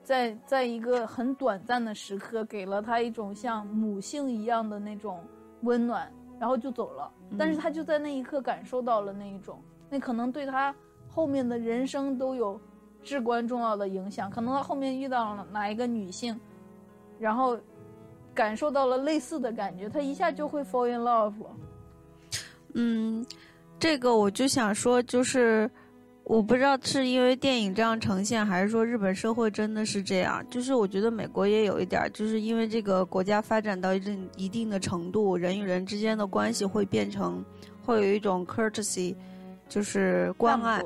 在在一个很短暂的时刻，给了他一种像母性一样的那种温暖，然后就走了。但是他就在那一刻感受到了那一种，那可能对他后面的人生都有至关重要的影响。可能他后面遇到了哪一个女性，然后感受到了类似的感觉，他一下就会 fall in love 了。嗯，这个我就想说，就是。我不知道是因为电影这样呈现，还是说日本社会真的是这样。就是我觉得美国也有一点，就是因为这个国家发展到一定一定的程度，人与人之间的关系会变成，会有一种 courtesy，就是关爱。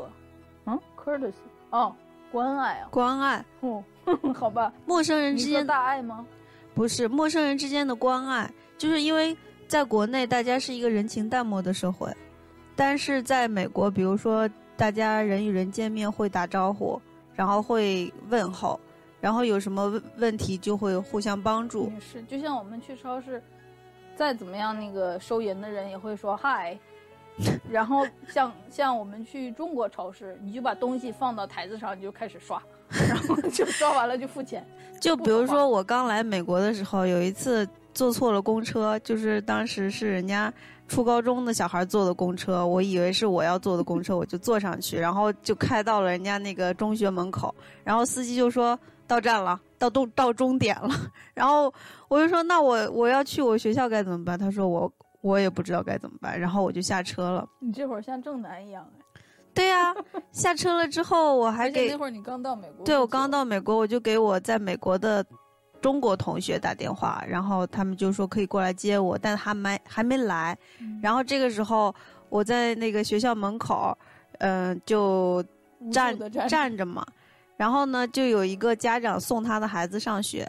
嗯，courtesy，哦，关爱啊。关爱。哦，<laughs> 好吧。陌生人之间大爱吗？不是，陌生人之间的关爱，就是因为在国内大家是一个人情淡漠的社会，但是在美国，比如说。大家人与人见面会打招呼，然后会问候，然后有什么问问题就会互相帮助。也是，就像我们去超市，再怎么样，那个收银的人也会说嗨。<laughs> 然后像像我们去中国超市，你就把东西放到台子上，你就开始刷，<laughs> 然后就刷完了就付钱。就比如说我刚来美国的时候，有一次坐错了公车，就是当时是人家。初高中的小孩坐的公车，我以为是我要坐的公车，我就坐上去，<laughs> 然后就开到了人家那个中学门口，然后司机就说到站了，到终到终点了，<laughs> 然后我就说那我我要去我学校该怎么办？他说我我也不知道该怎么办，然后我就下车了。你这会儿像正南一样哎。对呀，下车了之后我还给那会儿你刚到美国。对，我刚到美国，我就给我在美国的。中国同学打电话，然后他们就说可以过来接我，但还没还没来。然后这个时候我在那个学校门口，嗯，就站站着嘛。然后呢，就有一个家长送他的孩子上学，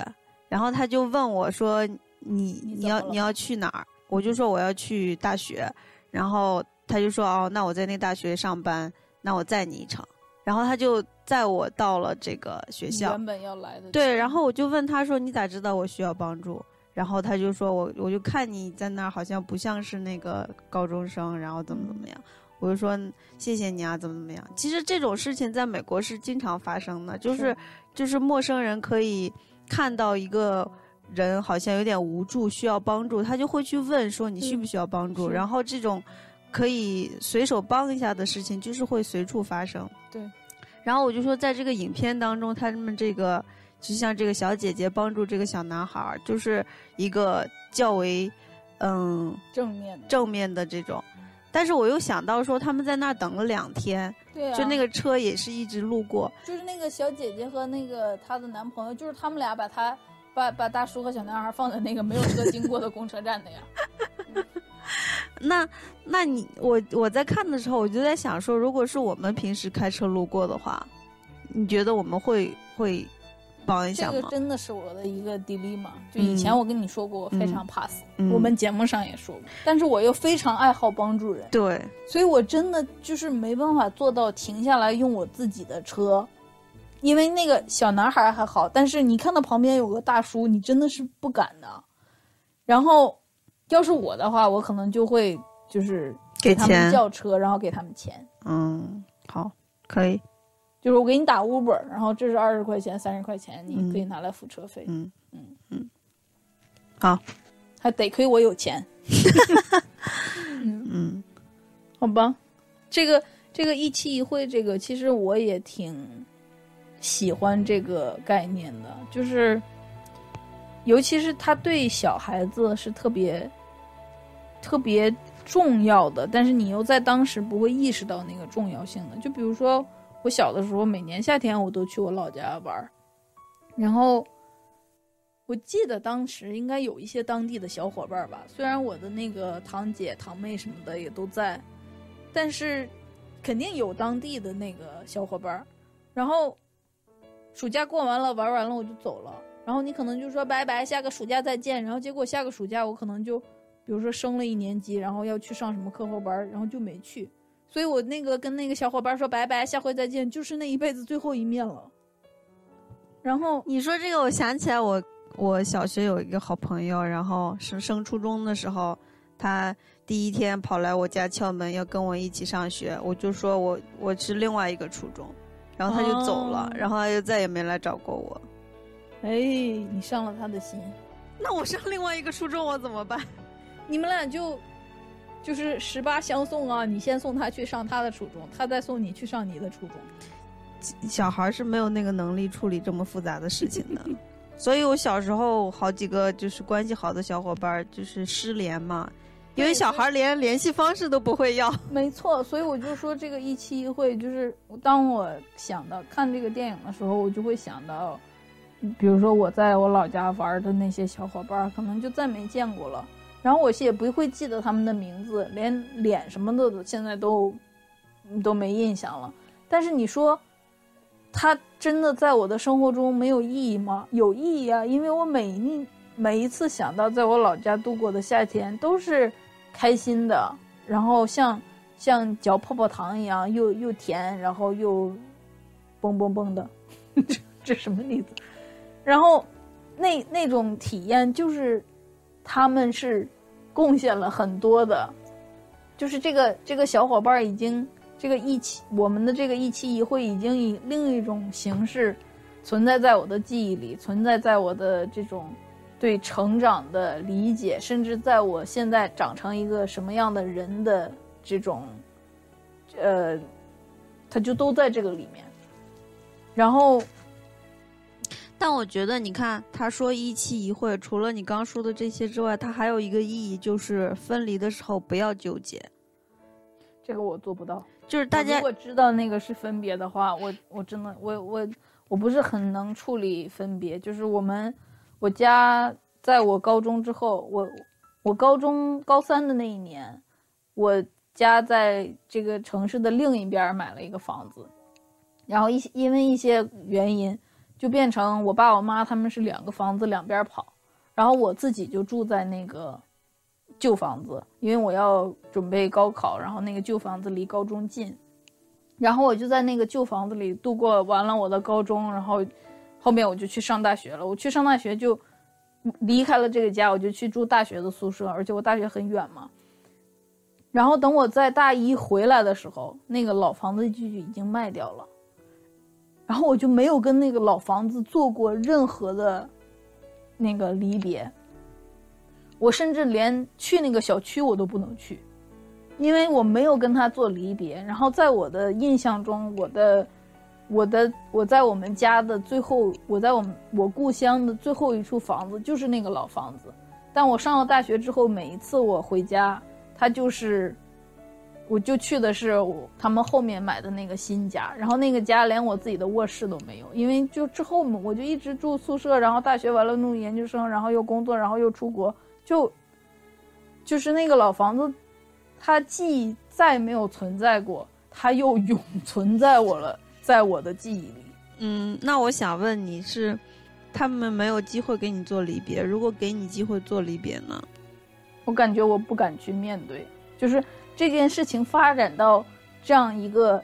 然后他就问我说：“你你要你要去哪儿？”我就说我要去大学。然后他就说：“哦，那我在那大学上班，那我载你一程。”然后他就。载我到了这个学校，原本要来的。对，然后我就问他说：“你咋知道我需要帮助？”然后他就说：“我我就看你在那儿，好像不像是那个高中生，然后怎么怎么样。”我就说：“谢谢你啊，怎么怎么样？”其实这种事情在美国是经常发生的，就是就是陌生人可以看到一个人好像有点无助，需要帮助，他就会去问说：“你需不需要帮助？”然后这种可以随手帮一下的事情，就是会随处发生。对。然后我就说，在这个影片当中，他们这个就像这个小姐姐帮助这个小男孩，就是一个较为嗯正面正面的这种。但是我又想到说，他们在那儿等了两天，对，就那个车也是一直路过。就是那个小姐姐和那个她的男朋友，就是他们俩把她把把大叔和小男孩放在那个没有车经过的公车站的呀。<laughs> <laughs> 那，那你我我在看的时候，我就在想说，如果是我们平时开车路过的话，你觉得我们会会帮一下吗？这个真的是我的一个 dilemma。就嗯以前我跟你说过，我非常怕死，嗯我们节目上也说过，但是我又非常爱好帮助人，对，所以我真的就是没办法做到停下来用我自己的车。因为那个小男孩还好，但是你看到旁边有个大叔，你真的是不敢的。然后，要是我的话，我可能就会就是给他们叫车，然后给他们钱。嗯，好，可以，就是我给你打 Uber，然后这是二十块钱、三十块钱，你嗯。可以拿来付车费，嗯。嗯。嗯，好，还得亏我有钱，<laughs> 嗯。好吧？这个这个一期一会，这个其实我也挺喜欢这个概念的，就是尤其是他对小孩子是特别特别重要的，但是你又在当时不会意识到那个重要性的。就比如说我小的时候，每年夏天我都去我老家玩儿，然后我记得当时应该有一些当地的小伙伴吧，虽然我的那个堂姐、堂妹什么的也都在，但是肯定有当地的那个小伙伴儿。然后暑假过完了，玩完了我就走了。然后你可能就说拜拜，下个暑假再见。然后结果下个暑假我可能就，比如说升了一年级，然后要去上什么课后班，然后就没去。所以我那个跟那个小伙伴说拜拜，下回再见，就是那一辈子最后一面了。然后你说这个，我想起来我我小学有一个好朋友，然后升升初中的时候，他第一天跑来我家敲门，要跟我一起上学，我就说我我是另外一个初中，然后他就走了，哦然后他就再也没来找过我。哎，你伤了他的心，那我上另外一个初中，我怎么办？<laughs> 你们俩就就是十八相送啊！你先送他去上他的初中，他再送你去上你的初中。小孩是没有那个能力处理这么复杂的事情的，<laughs> 所以我小时候好几个就是关系好的小伙伴就是失联嘛，因为小孩连联系方式都不会要。<laughs> 没错，所以我就说这个一期一会，就是当我想到看这个电影的时候，我就会想到，比如说我在我老家玩的那些小伙伴，可能就再没见过了。然后我也不会记得他们的名字，连脸什么的现在都都没印象了。但是你说，他真的在我的生活中没有意义吗？有意义啊，因为我每一每一次想到在我老家度过的夏天都是开心的，然后像像嚼泡泡糖一样，又又甜，然后又嘣嘣嘣的，<laughs> 这这什么例子？然后那那种体验就是他们是贡献了很多的，就是这个这个小伙伴已经这个一期我们的这个一期一会已经以另一种形式存在在我的记忆里，存在在我的这种对成长的理解，甚至在我现在长成一个什么样的人的这种，呃，它就都在这个里面。然后，但我觉得，你看，他说一期一会，除了你刚说的这些之外，它还有一个意义，就是分离的时候不要纠结，这个我做不到。就是大家如果知道那个是分别的话，我我真的我我我不是很能处理分别。就是我们我家在我高中之后，我我高中高三的那一年，我家在这个城市的另一边儿买了一个房子，然后一因为一些原因，就变成我爸我妈他们是两个房子两边跑，然后我自己就住在那个旧房子，因为我要准备高考，然后那个旧房子离高中近，然后我就在那个旧房子里度过完了我的高中，然后后面我就去上大学了。我去上大学就离开了这个家，我就去住大学的宿舍，而且我大学很远嘛。然后等我在大一回来的时候，那个老房子就已经卖掉了，然后我就没有跟那个老房子做过任何的那个离别。我甚至连去那个小区我都不能去，因为我没有跟他做离别。然后在我的印象中，我的、我的、我在我们家的最后，我在我们我故乡的最后一处房子就是那个老房子。但我上了大学之后，每一次我回家，他就是，我就去的是我他们后面买的那个新家。然后那个家连我自己的卧室都没有，因为就之后我就一直住宿舍，然后大学完了弄研究生，然后又工作，然后又出国。就就是那个老房子，它既再没有存在过，它又永存在我了，在我的记忆里。嗯，那我想问你是，他们没有机会给你做离别，如果给你机会做离别呢？我感觉我不敢去面对，就是这件事情发展到这样一个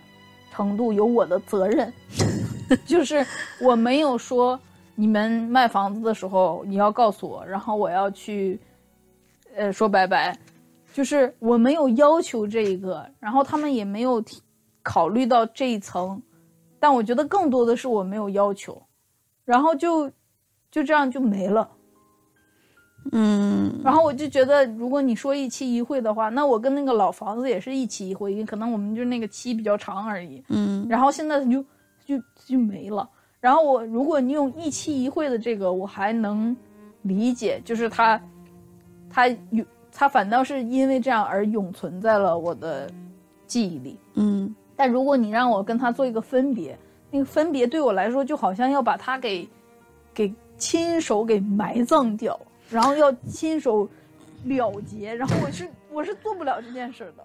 程度，有我的责任。<laughs> 就是我没有说你们卖房子的时候你要告诉我，然后我要去，呃，说拜拜。就是我没有要求这一个，然后他们也没有考虑到这一层，但我觉得更多的是我没有要求，然后就就这样就没了。嗯，然后我就觉得，如果你说一期一会的话，那我跟那个老房子也是一期一会，可能我们就那个期比较长而已。嗯，然后现在就就就没了。然后我如果你用一期一会的这个，我还能理解，就是它，它永它反倒是因为这样而永存在了我的记忆里。嗯，但如果你让我跟他做一个分别，那个分别对我来说就好像要把它给给亲手给埋葬掉。然后要亲手了结，然后我是我是做不了这件事的。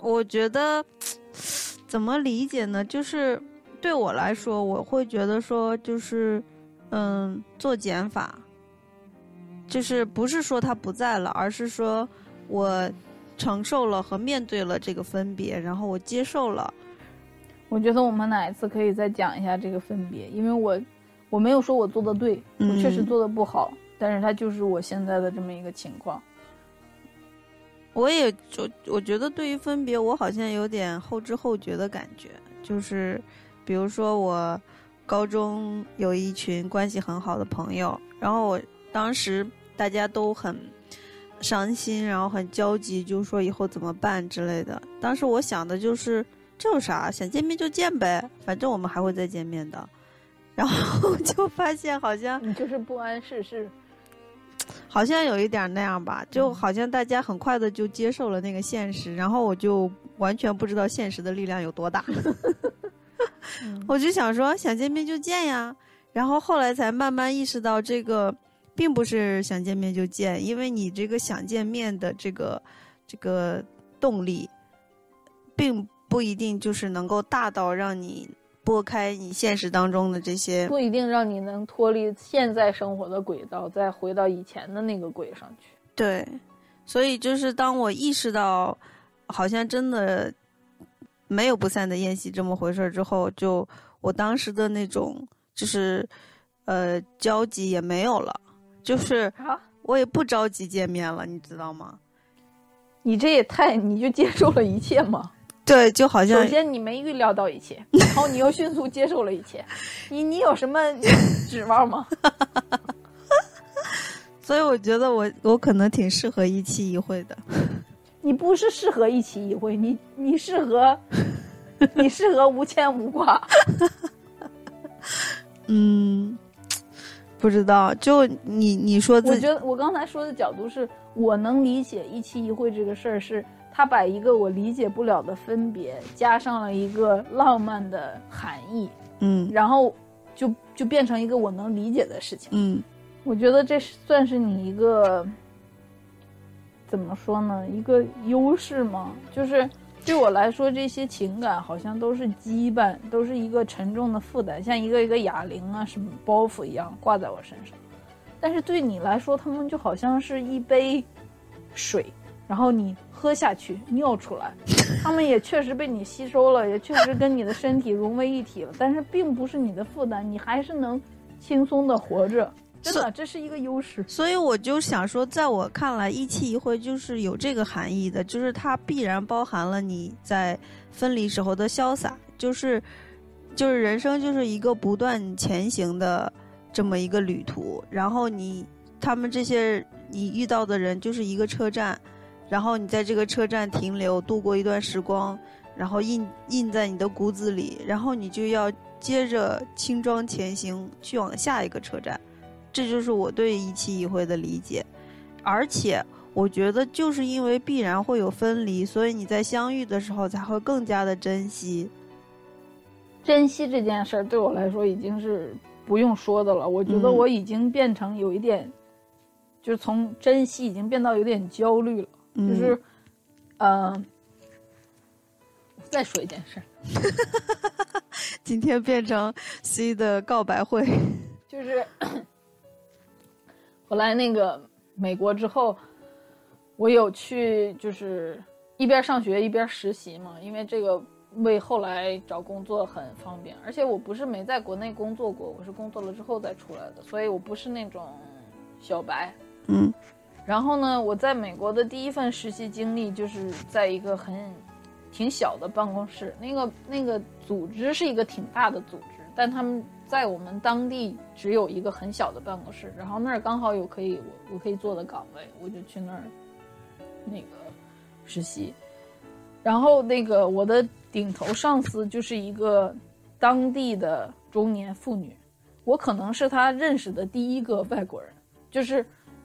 我觉得怎么理解呢？就是对我来说，我会觉得说，就是嗯，做减法，就是不是说他不在了，而是说我承受了和面对了这个分别，然后我接受了。我觉得我们哪一次可以再讲一下这个分别，因为我我没有说我做的对，我确实做的不好。但是它就是我现在的这么一个情况。我也就我觉得对于分别，我好像有点后知后觉的感觉。就是，比如说我高中有一群关系很好的朋友，然后我当时大家都很伤心，然后很焦急，就说以后怎么办之类的。当时我想的就是，这有啥？想见面就见呗，反正我们还会再见面的。然后 <laughs> 就发现好像你就是不谙世事。好像有一点那样吧，就好像大家很快的就接受了那个现实，然后我就完全不知道现实的力量有多大。<laughs> 我就想说，想见面就见呀，然后后来才慢慢意识到，这个并不是想见面就见，因为你这个想见面的这个这个动力，并不一定就是能够大到让你。拨开你现实当中的这些，不一定让你能脱离现在生活的轨道，再回到以前的那个轨上去。对，所以就是当我意识到，好像真的没有不散的宴席这么回事之后，就我当时的那种就是，呃，焦急也没有了，就是我也不着急见面了，你知道吗？你这也太，你就接受了一切吗？对，就好像首先你没预料到一切，然后你又迅速接受了一切，<laughs> 你你有什么 <laughs> 指望吗？<laughs> 所以我觉得我我可能挺适合一期一会的。你不是适合一期一会，你你适合你适合无牵无挂。嗯，不知道，就你你说，我觉得我刚才说的角度是我能理解一期一会这个事儿是。他把一个我理解不了的分别加上了一个浪漫的含义，嗯，然后就就变成一个我能理解的事情，嗯，我觉得这算是你一个怎么说呢？一个优势吗？就是对我来说，这些情感好像都是羁绊，都是一个沉重的负担，像一个一个哑铃啊，什么包袱一样挂在我身上。但是对你来说，他们就好像是一杯水。然后你喝下去，尿出来，<laughs> 他们也确实被你吸收了，也确实跟你的身体融为一体了。但是并不是你的负担，你还是能轻松的活着。真的，这是一个优势。所以我就想说，在我看来，一期一会就是有这个含义的，就是它必然包含了你在分离时候的潇洒，就是就是人生就是一个不断前行的这么一个旅途。然后你他们这些你遇到的人就是一个车站。然后你在这个车站停留，度过一段时光，然后印印在你的骨子里，然后你就要接着轻装前行，去往下一个车站。这就是我对一期一会的理解。而且我觉得，就是因为必然会有分离，所以你在相遇的时候才会更加的珍惜。珍惜这件事儿对我来说已经是不用说的了。我觉得我已经变成有一点，就从珍惜已经变到有点焦虑了。就是，呃，再说一件事。今 <laughs> 今天变成 C 的告白会。<laughs> 就是我来那个美国之后，我有去就是一边上学一边实习嘛，因为这个为后来找工作很方便。而且我不是没在国内工作过，我是工作了之后再出来的，所以我不是那种小白。嗯，然后呢，我在美国的第一份实习经历就是在一个很挺小的办公室，那个那个组织是一个挺大的组织，但他们在我们当地只有一个很小的办公室，然后那儿刚好有可以我我可以做的岗位，我就去那儿那个实习，然后那个我的顶头上司就是一个当地的中年妇女，我可能是他认识的第一个外国人，就是。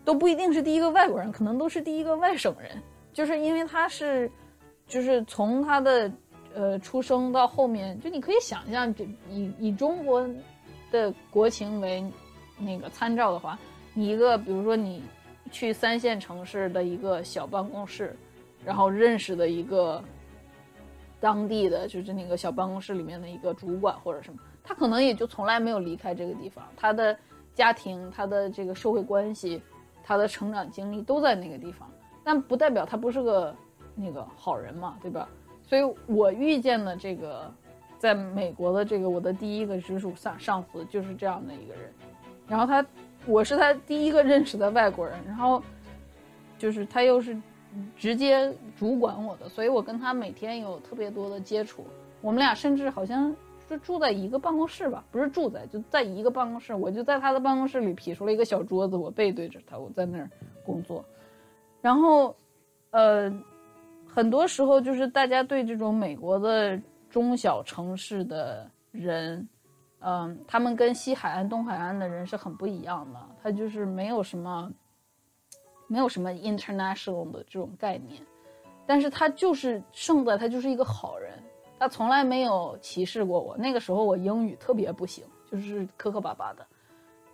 都不一定是第一个外国人，可能都是第一个外省人，就是因为他是，就是从他的呃出生到后面，就你可以想象，就以以中国的国情为那个参照的话，你一个比如说你去三线城市的一个小办公室，然后认识的一个当地的就是那个小办公室里面的一个主管或者什么，他可能也就从来没有离开这个地方，他的家庭，他的这个社会关系。他的成长经历都在那个地方，但不代表他不是个那个好人嘛，对吧？所以我遇见的这个，在美国的这个我的第一个直属上上司就是这样的一个人，然后他，我是他第一个认识的外国人，然后，就是他又是直接主管我的，所以我跟他每天有特别多的接触，我们俩甚至好像。就住在一个办公室吧，不是住在，就在一个办公室。我就在他的办公室里劈出了一个小桌子，我背对着他，我在那儿工作。然后，呃，很多时候就是大家对这种美国的中小城市的人，嗯，他们跟西海岸、东海岸的人是很不一样的。他就是没有什么，没有什么 international 的这种概念，但是他就是胜在他就是一个好人。他从来没有歧视过我。那个时候我英语特别不行，就是磕磕巴巴的。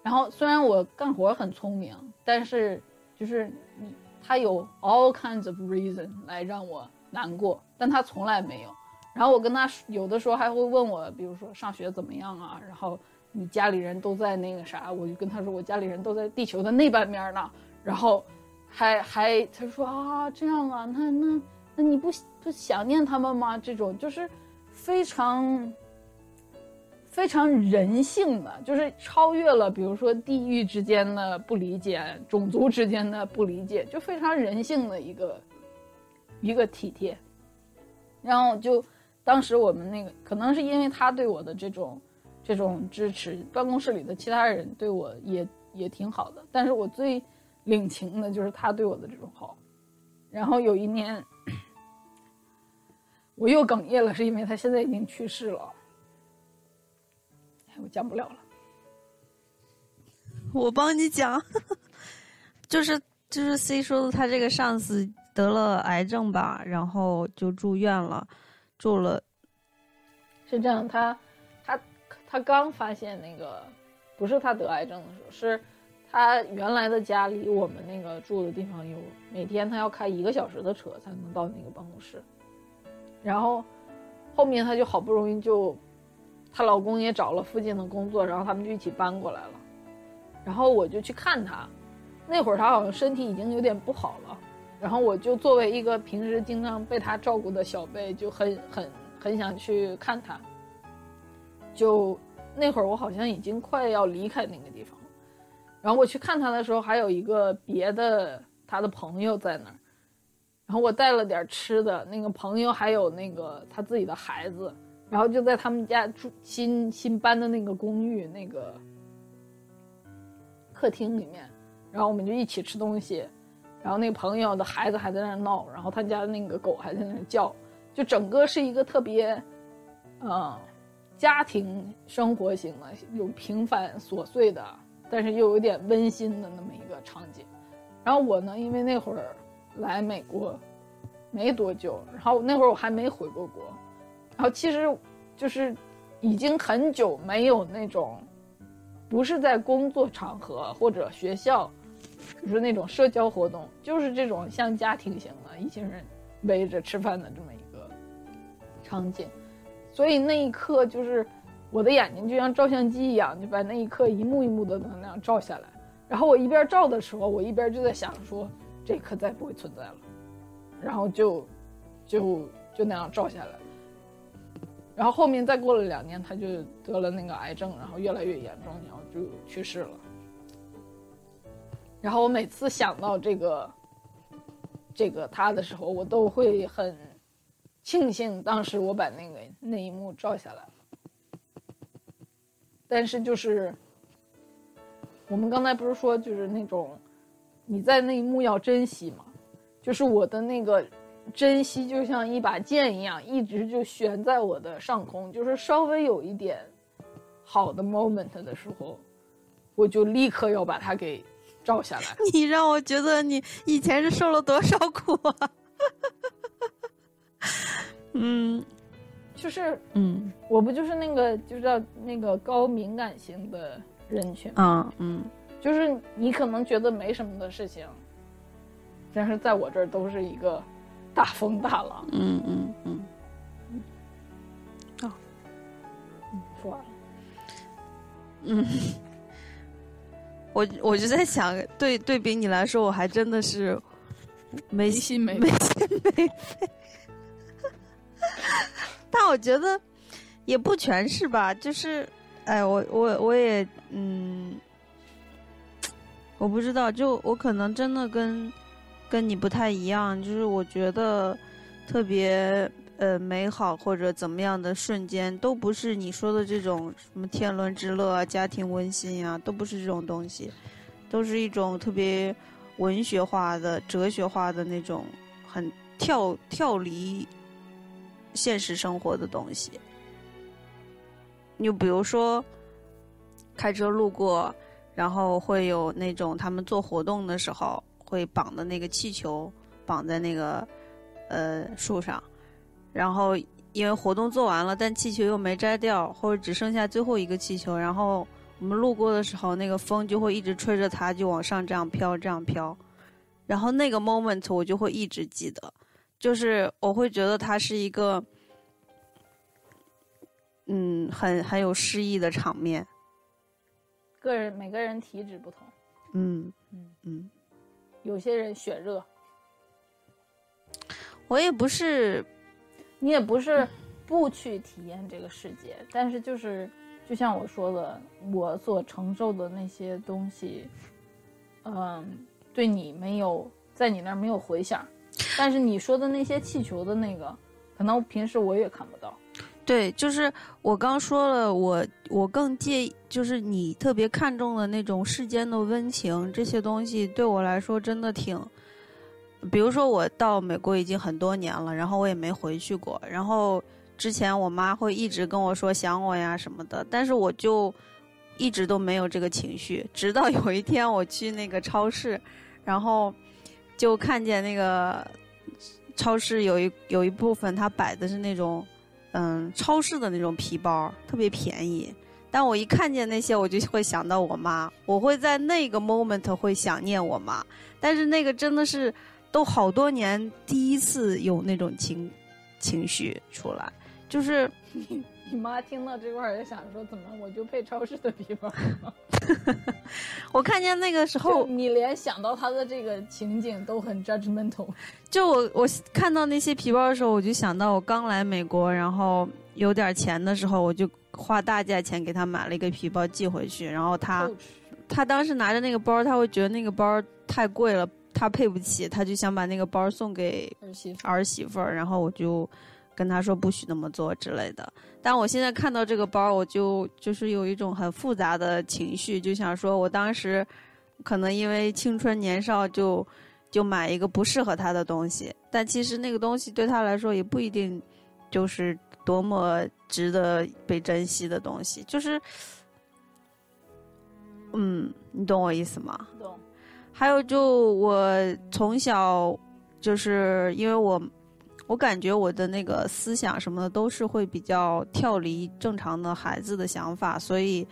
然后虽然我干活很聪明，但是就是你他有 all kinds of reason 来让我难过，但他从来没有。然后我跟他有的时候还会问我，比如说上学怎么样啊？然后你家里人都在那个啥，我就跟他说我家里人都在地球的那半面呢。然后还还他说啊这样啊，那那。那你不就想念他们吗？这种就是非常非常人性的，就是超越了，比如说地域之间的不理解、种族之间的不理解，就非常人性的一个一个体贴。然后就当时我们那个，可能是因为他对我的这种这种支持，办公室里的其他人对我也也挺好的。但是我最领情的就是他对我的这种好。然后有一年。我又哽咽了，是因为他现在已经去世了。我讲不了了。我帮你讲，就是就是 C 说的，他这个上司得了癌症吧，然后就住院了，住了。是这样，他他他刚发现那个，不是他得癌症的时候，是他原来的家离我们那个住的地方有每天他要开一个小时的车才能到那个办公室。然后，后面她就好不容易就，她老公也找了附近的工作，然后他们就一起搬过来了。然后我就去看她，那会儿她好像身体已经有点不好了。然后我就作为一个平时经常被她照顾的小辈，就很很很想去看她。就那会儿我好像已经快要离开那个地方了。然后我去看她的时候，还有一个别的她的朋友在那儿。然后我带了点吃的，那个朋友还有那个他自己的孩子，然后就在他们家住新新搬的那个公寓那个客厅里面，然后我们就一起吃东西，然后那个朋友的孩子还在那闹，然后他家那个狗还在那叫，就整个是一个特别，嗯，家庭生活型的，有平凡琐碎的，但是又有点温馨的那么一个场景。然后我呢，因为那会儿。来美国没多久，然后那会儿我还没回过国，然后其实就是已经很久没有那种不是在工作场合或者学校，就是那种社交活动，就是这种像家庭型的一群人围着吃饭的这么一个场景，所以那一刻就是我的眼睛就像照相机一样，就把那一刻一幕一幕的能量照下来。然后我一边照的时候，我一边就在想说，这一刻再不会存在了。然后就，就就那样照下来。然后后面再过了两年，他就得了那个癌症，然后越来越严重，然后就去世了。然后我每次想到这个，这个他的时候，我都会很庆幸当时我把那个那一幕照下来了。但是就是，我们刚才不是说就是那种你在那一幕要珍惜嘛？就是我的那个珍惜就像一把剑一样，一直就悬在我的上空。就是稍微有一点好的 moment 的时候，我就立刻要把它给照下来。<laughs> 你让我觉得你以前是受了多少苦啊！嗯就是嗯我不就是那个就叫那个高敏感型的人群吗？嗯嗯，就是你可能觉得没什么的事情，但是在我这儿都是一个大风大浪。嗯嗯嗯，说完了，嗯，我我就在想，对对比你来说，我还真的是没没心没没心没肺。但我觉得也不全是吧，就是，哎，我我我也嗯，我不知道，就我可能真的跟跟你不太一样，就是我觉得特别呃美好或者怎么样的瞬间，都不是你说的这种什么天伦之乐啊、家庭温馨啊，都不是这种东西，都是一种特别文学化的、哲学化的那种很跳跳离现实生活的东西。你比如说，开车路过，然后会有那种他们做活动的时候会绑的那个气球绑在那个呃树上，然后因为活动做完了，但气球又没摘掉，或者只剩下最后一个气球，然后我们路过的时候，那个风就会一直吹着它，就往上这样飘，这样飘，然后那个 moment 我就会一直记得，就是我会觉得它是一个。嗯，很很有诗意的场面。个人每个人体质不同，嗯嗯嗯，有些人血热，我也不是，你也不是不去体验这个世界，但是就是就像我说的，我所承受的那些东西，嗯，对你没有在你那儿没有回响，但是你说的那些气球的那个，可能平时我也看不到。对，就是我刚说了，我我更介意，就是你特别看重的那种世间的温情，这些东西对我来说真的挺。比如说，我到美国已经很多年了，然后我也没回去过。然后之前我妈会一直跟我说想我呀什么的，但是我就一直都没有这个情绪。直到有一天我去那个超市，然后就看见那个超市有一有一部分它摆的是那种。嗯，超市的那种皮包特别便宜，但我一看见那些，我就会想到我妈，我会在那个 moment 会想念我妈，但是那个真的是都好多年第一次有那种情情绪出来，就是你妈听到这块儿也想说，怎么我就配超市的皮包？<laughs> 我看见那个时候，你连想到他的这个情景都很 judgmental。就我我看到那些皮包的时候，我就想到我刚来美国，然后有点钱的时候，我就花大价钱给他买了一个皮包寄回去，然后他他当时拿着那个包，他会觉得那个包太贵了，他配不起，他就想把那个包送给儿媳妇儿媳妇儿，然后我就跟他说不许那么做之类的。但我现在看到这个包，我就就是有一种很复杂的情绪，就想说我当时可能因为青春年少就就买一个不适合他的东西，但其实那个东西对他来说也不一定就是多么值得被珍惜的东西，就是。嗯，你懂我意思吗？懂。还有，就我从小就是因为我，我感觉我的那个思想什么的都是会比较跳离正常的孩子的想法，所以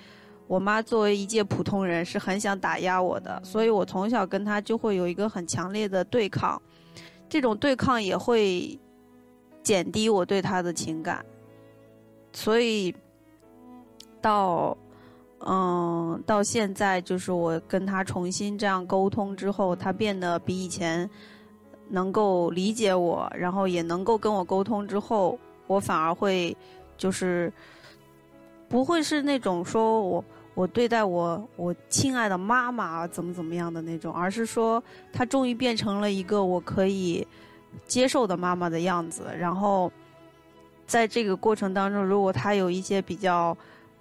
我妈作为一介普通人是很想打压我的，所以我从小跟她就会有一个很强烈的对抗，这种对抗也会减低我对她的情感，所以。到，嗯，到现在就是我跟她重新这样沟通之后，她变得比以前能够理解我，然后也能够跟我沟通之后，我反而会就是不会是那种说我我对待我我亲爱的妈妈怎么怎么样的那种，而是说他终于变成了一个我可以接受的妈妈的样子，然后。在这个过程当中，如果他有一些比较，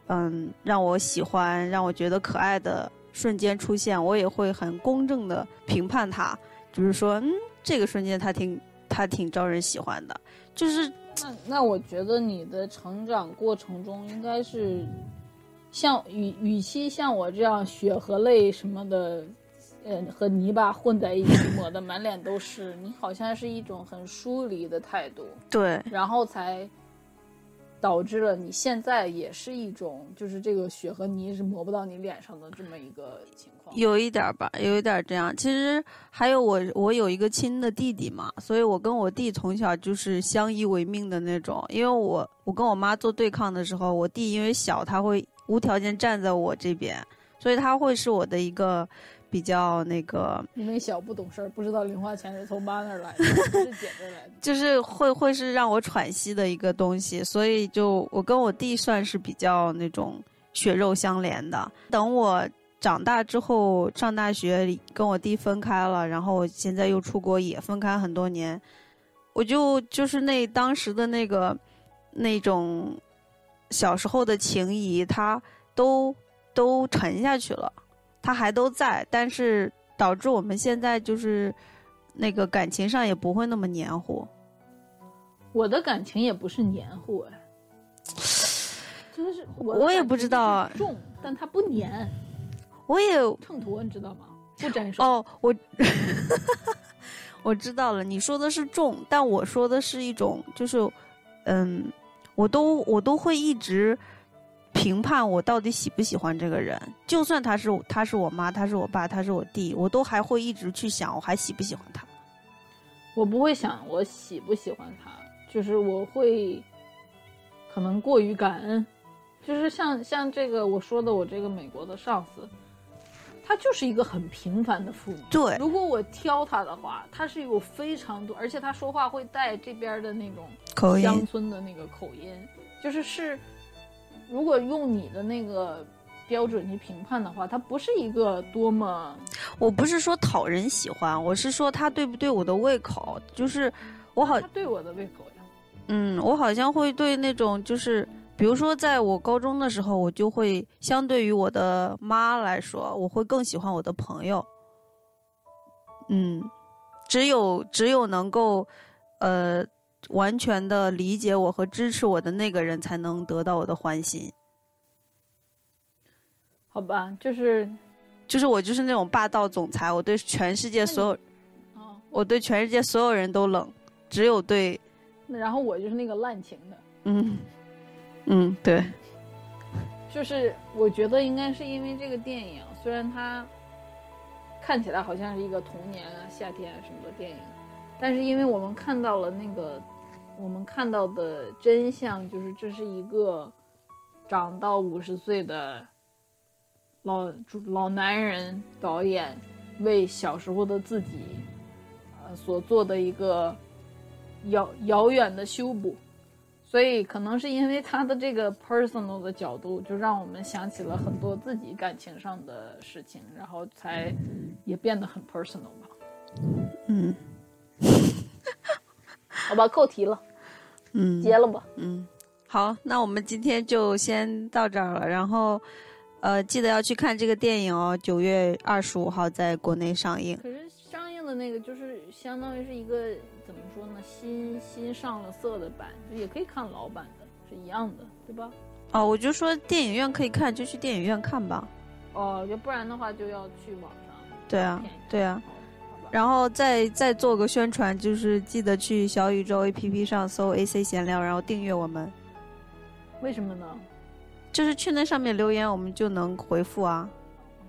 嗯，让我喜欢、让我觉得可爱的瞬间出现，我也会很公正的评判他，就是说，嗯，这个瞬间他挺他挺招人喜欢的。就是那那我觉得你的成长过程中应该是，像与与其像我这样血和泪什么的，呃，和泥巴混在一起抹的满脸都是，你好像是一种很疏离的态度。对，然后才。导致了你现在也是一种，就是这个血和泥是抹不到你脸上的这么一个情况。有一点吧，有一点这样。其实还有我，我有一个亲的弟弟嘛，所以我跟我弟从小就是相依为命的那种。因为我我跟我妈做对抗的时候，我弟因为小，他会无条件站在我这边，所以他会是我的一个。比较那个，因为小不懂事儿，不知道零花钱是从妈那儿来的，是姐这来的，就 <laughs> 是会会是让我喘息的一个东西，所以就我跟我弟算是比较那种血肉相连的。等我长大之后上大学，跟我弟分开了，然后现在又出国也分开很多年，我就就是那当时的那个那种小时候的情谊，他都都沉下去了。他还都在，但是导致我们现在就是那个感情上也不会那么黏糊。我的感情也不是黏糊哎，真的是我我也不知道重，但它不黏。我也秤砣，你知道吗？不沾手。哦，我 <laughs> 我知道了，你说的是重，但我说的是一种，就是嗯，我都我都会一直。评判我到底喜不喜欢这个人，就算他是他是我妈，他是我爸，他是我弟，我都还会一直去想，我还喜不喜欢他。我不会想我喜不喜欢他，就是我会可能过于感恩，就是像像这个我说的，我这个美国的上司，他就是一个很平凡的父母。对，如果我挑他的话，他是有非常多，而且他说话会带这边的那种口音，乡村的那个口音，就是是。如果用你的那个标准去评判的话，它不是一个多么……我不是说讨人喜欢，我是说他对不对我的胃口。就是我好对我的胃口呀。嗯，我好像会对那种就是，比如说在我高中的时候，我就会相对于我的妈来说，我会更喜欢我的朋友。嗯，只有只有能够，呃。完全的理解我和支持我的那个人，才能得到我的欢心。好吧，就是，就是我就是那种霸道总裁，我对全世界所有，我对全世界所有人都冷，只有对，然后我就是那个滥情的。嗯，嗯，对，就是我觉得应该是因为这个电影，虽然它看起来好像是一个童年啊、夏天啊什么的电影，但是因为我们看到了那个。我们看到的真相就是，这是一个长到五十岁的老老男人导演为小时候的自己呃所做的一个遥遥远的修补，所以可能是因为他的这个 personal 的角度，就让我们想起了很多自己感情上的事情，然后才也变得很 personal 吧。嗯。好吧，扣题了，嗯，结了吧，嗯，好，那我们今天就先到这儿了。然后，呃，记得要去看这个电影哦，九月二十五号在国内上映。可是上映的那个就是相当于是一个怎么说呢？新新上了色的版，也可以看老版的，是一样的，对吧？哦，我就说电影院可以看，就去电影院看吧。哦，要不然的话就要去网上。对啊，对啊。然后再再做个宣传，就是记得去小宇宙 APP 上搜 AC 闲聊，然后订阅我们。为什么呢？就是去那上面留言，我们就能回复啊。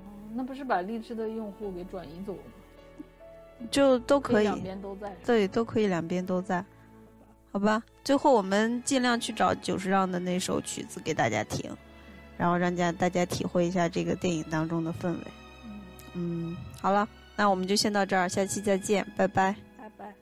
哦，那不是把荔枝的用户给转移走了吗？就都可以，两边都在。对，都可以两边都在。好吧，最后我们尽量去找久石让的那首曲子给大家听。然后让家大家体会一下这个电影当中的氛围。嗯，好了，那我们就先到这儿，下期再见，拜拜。拜拜。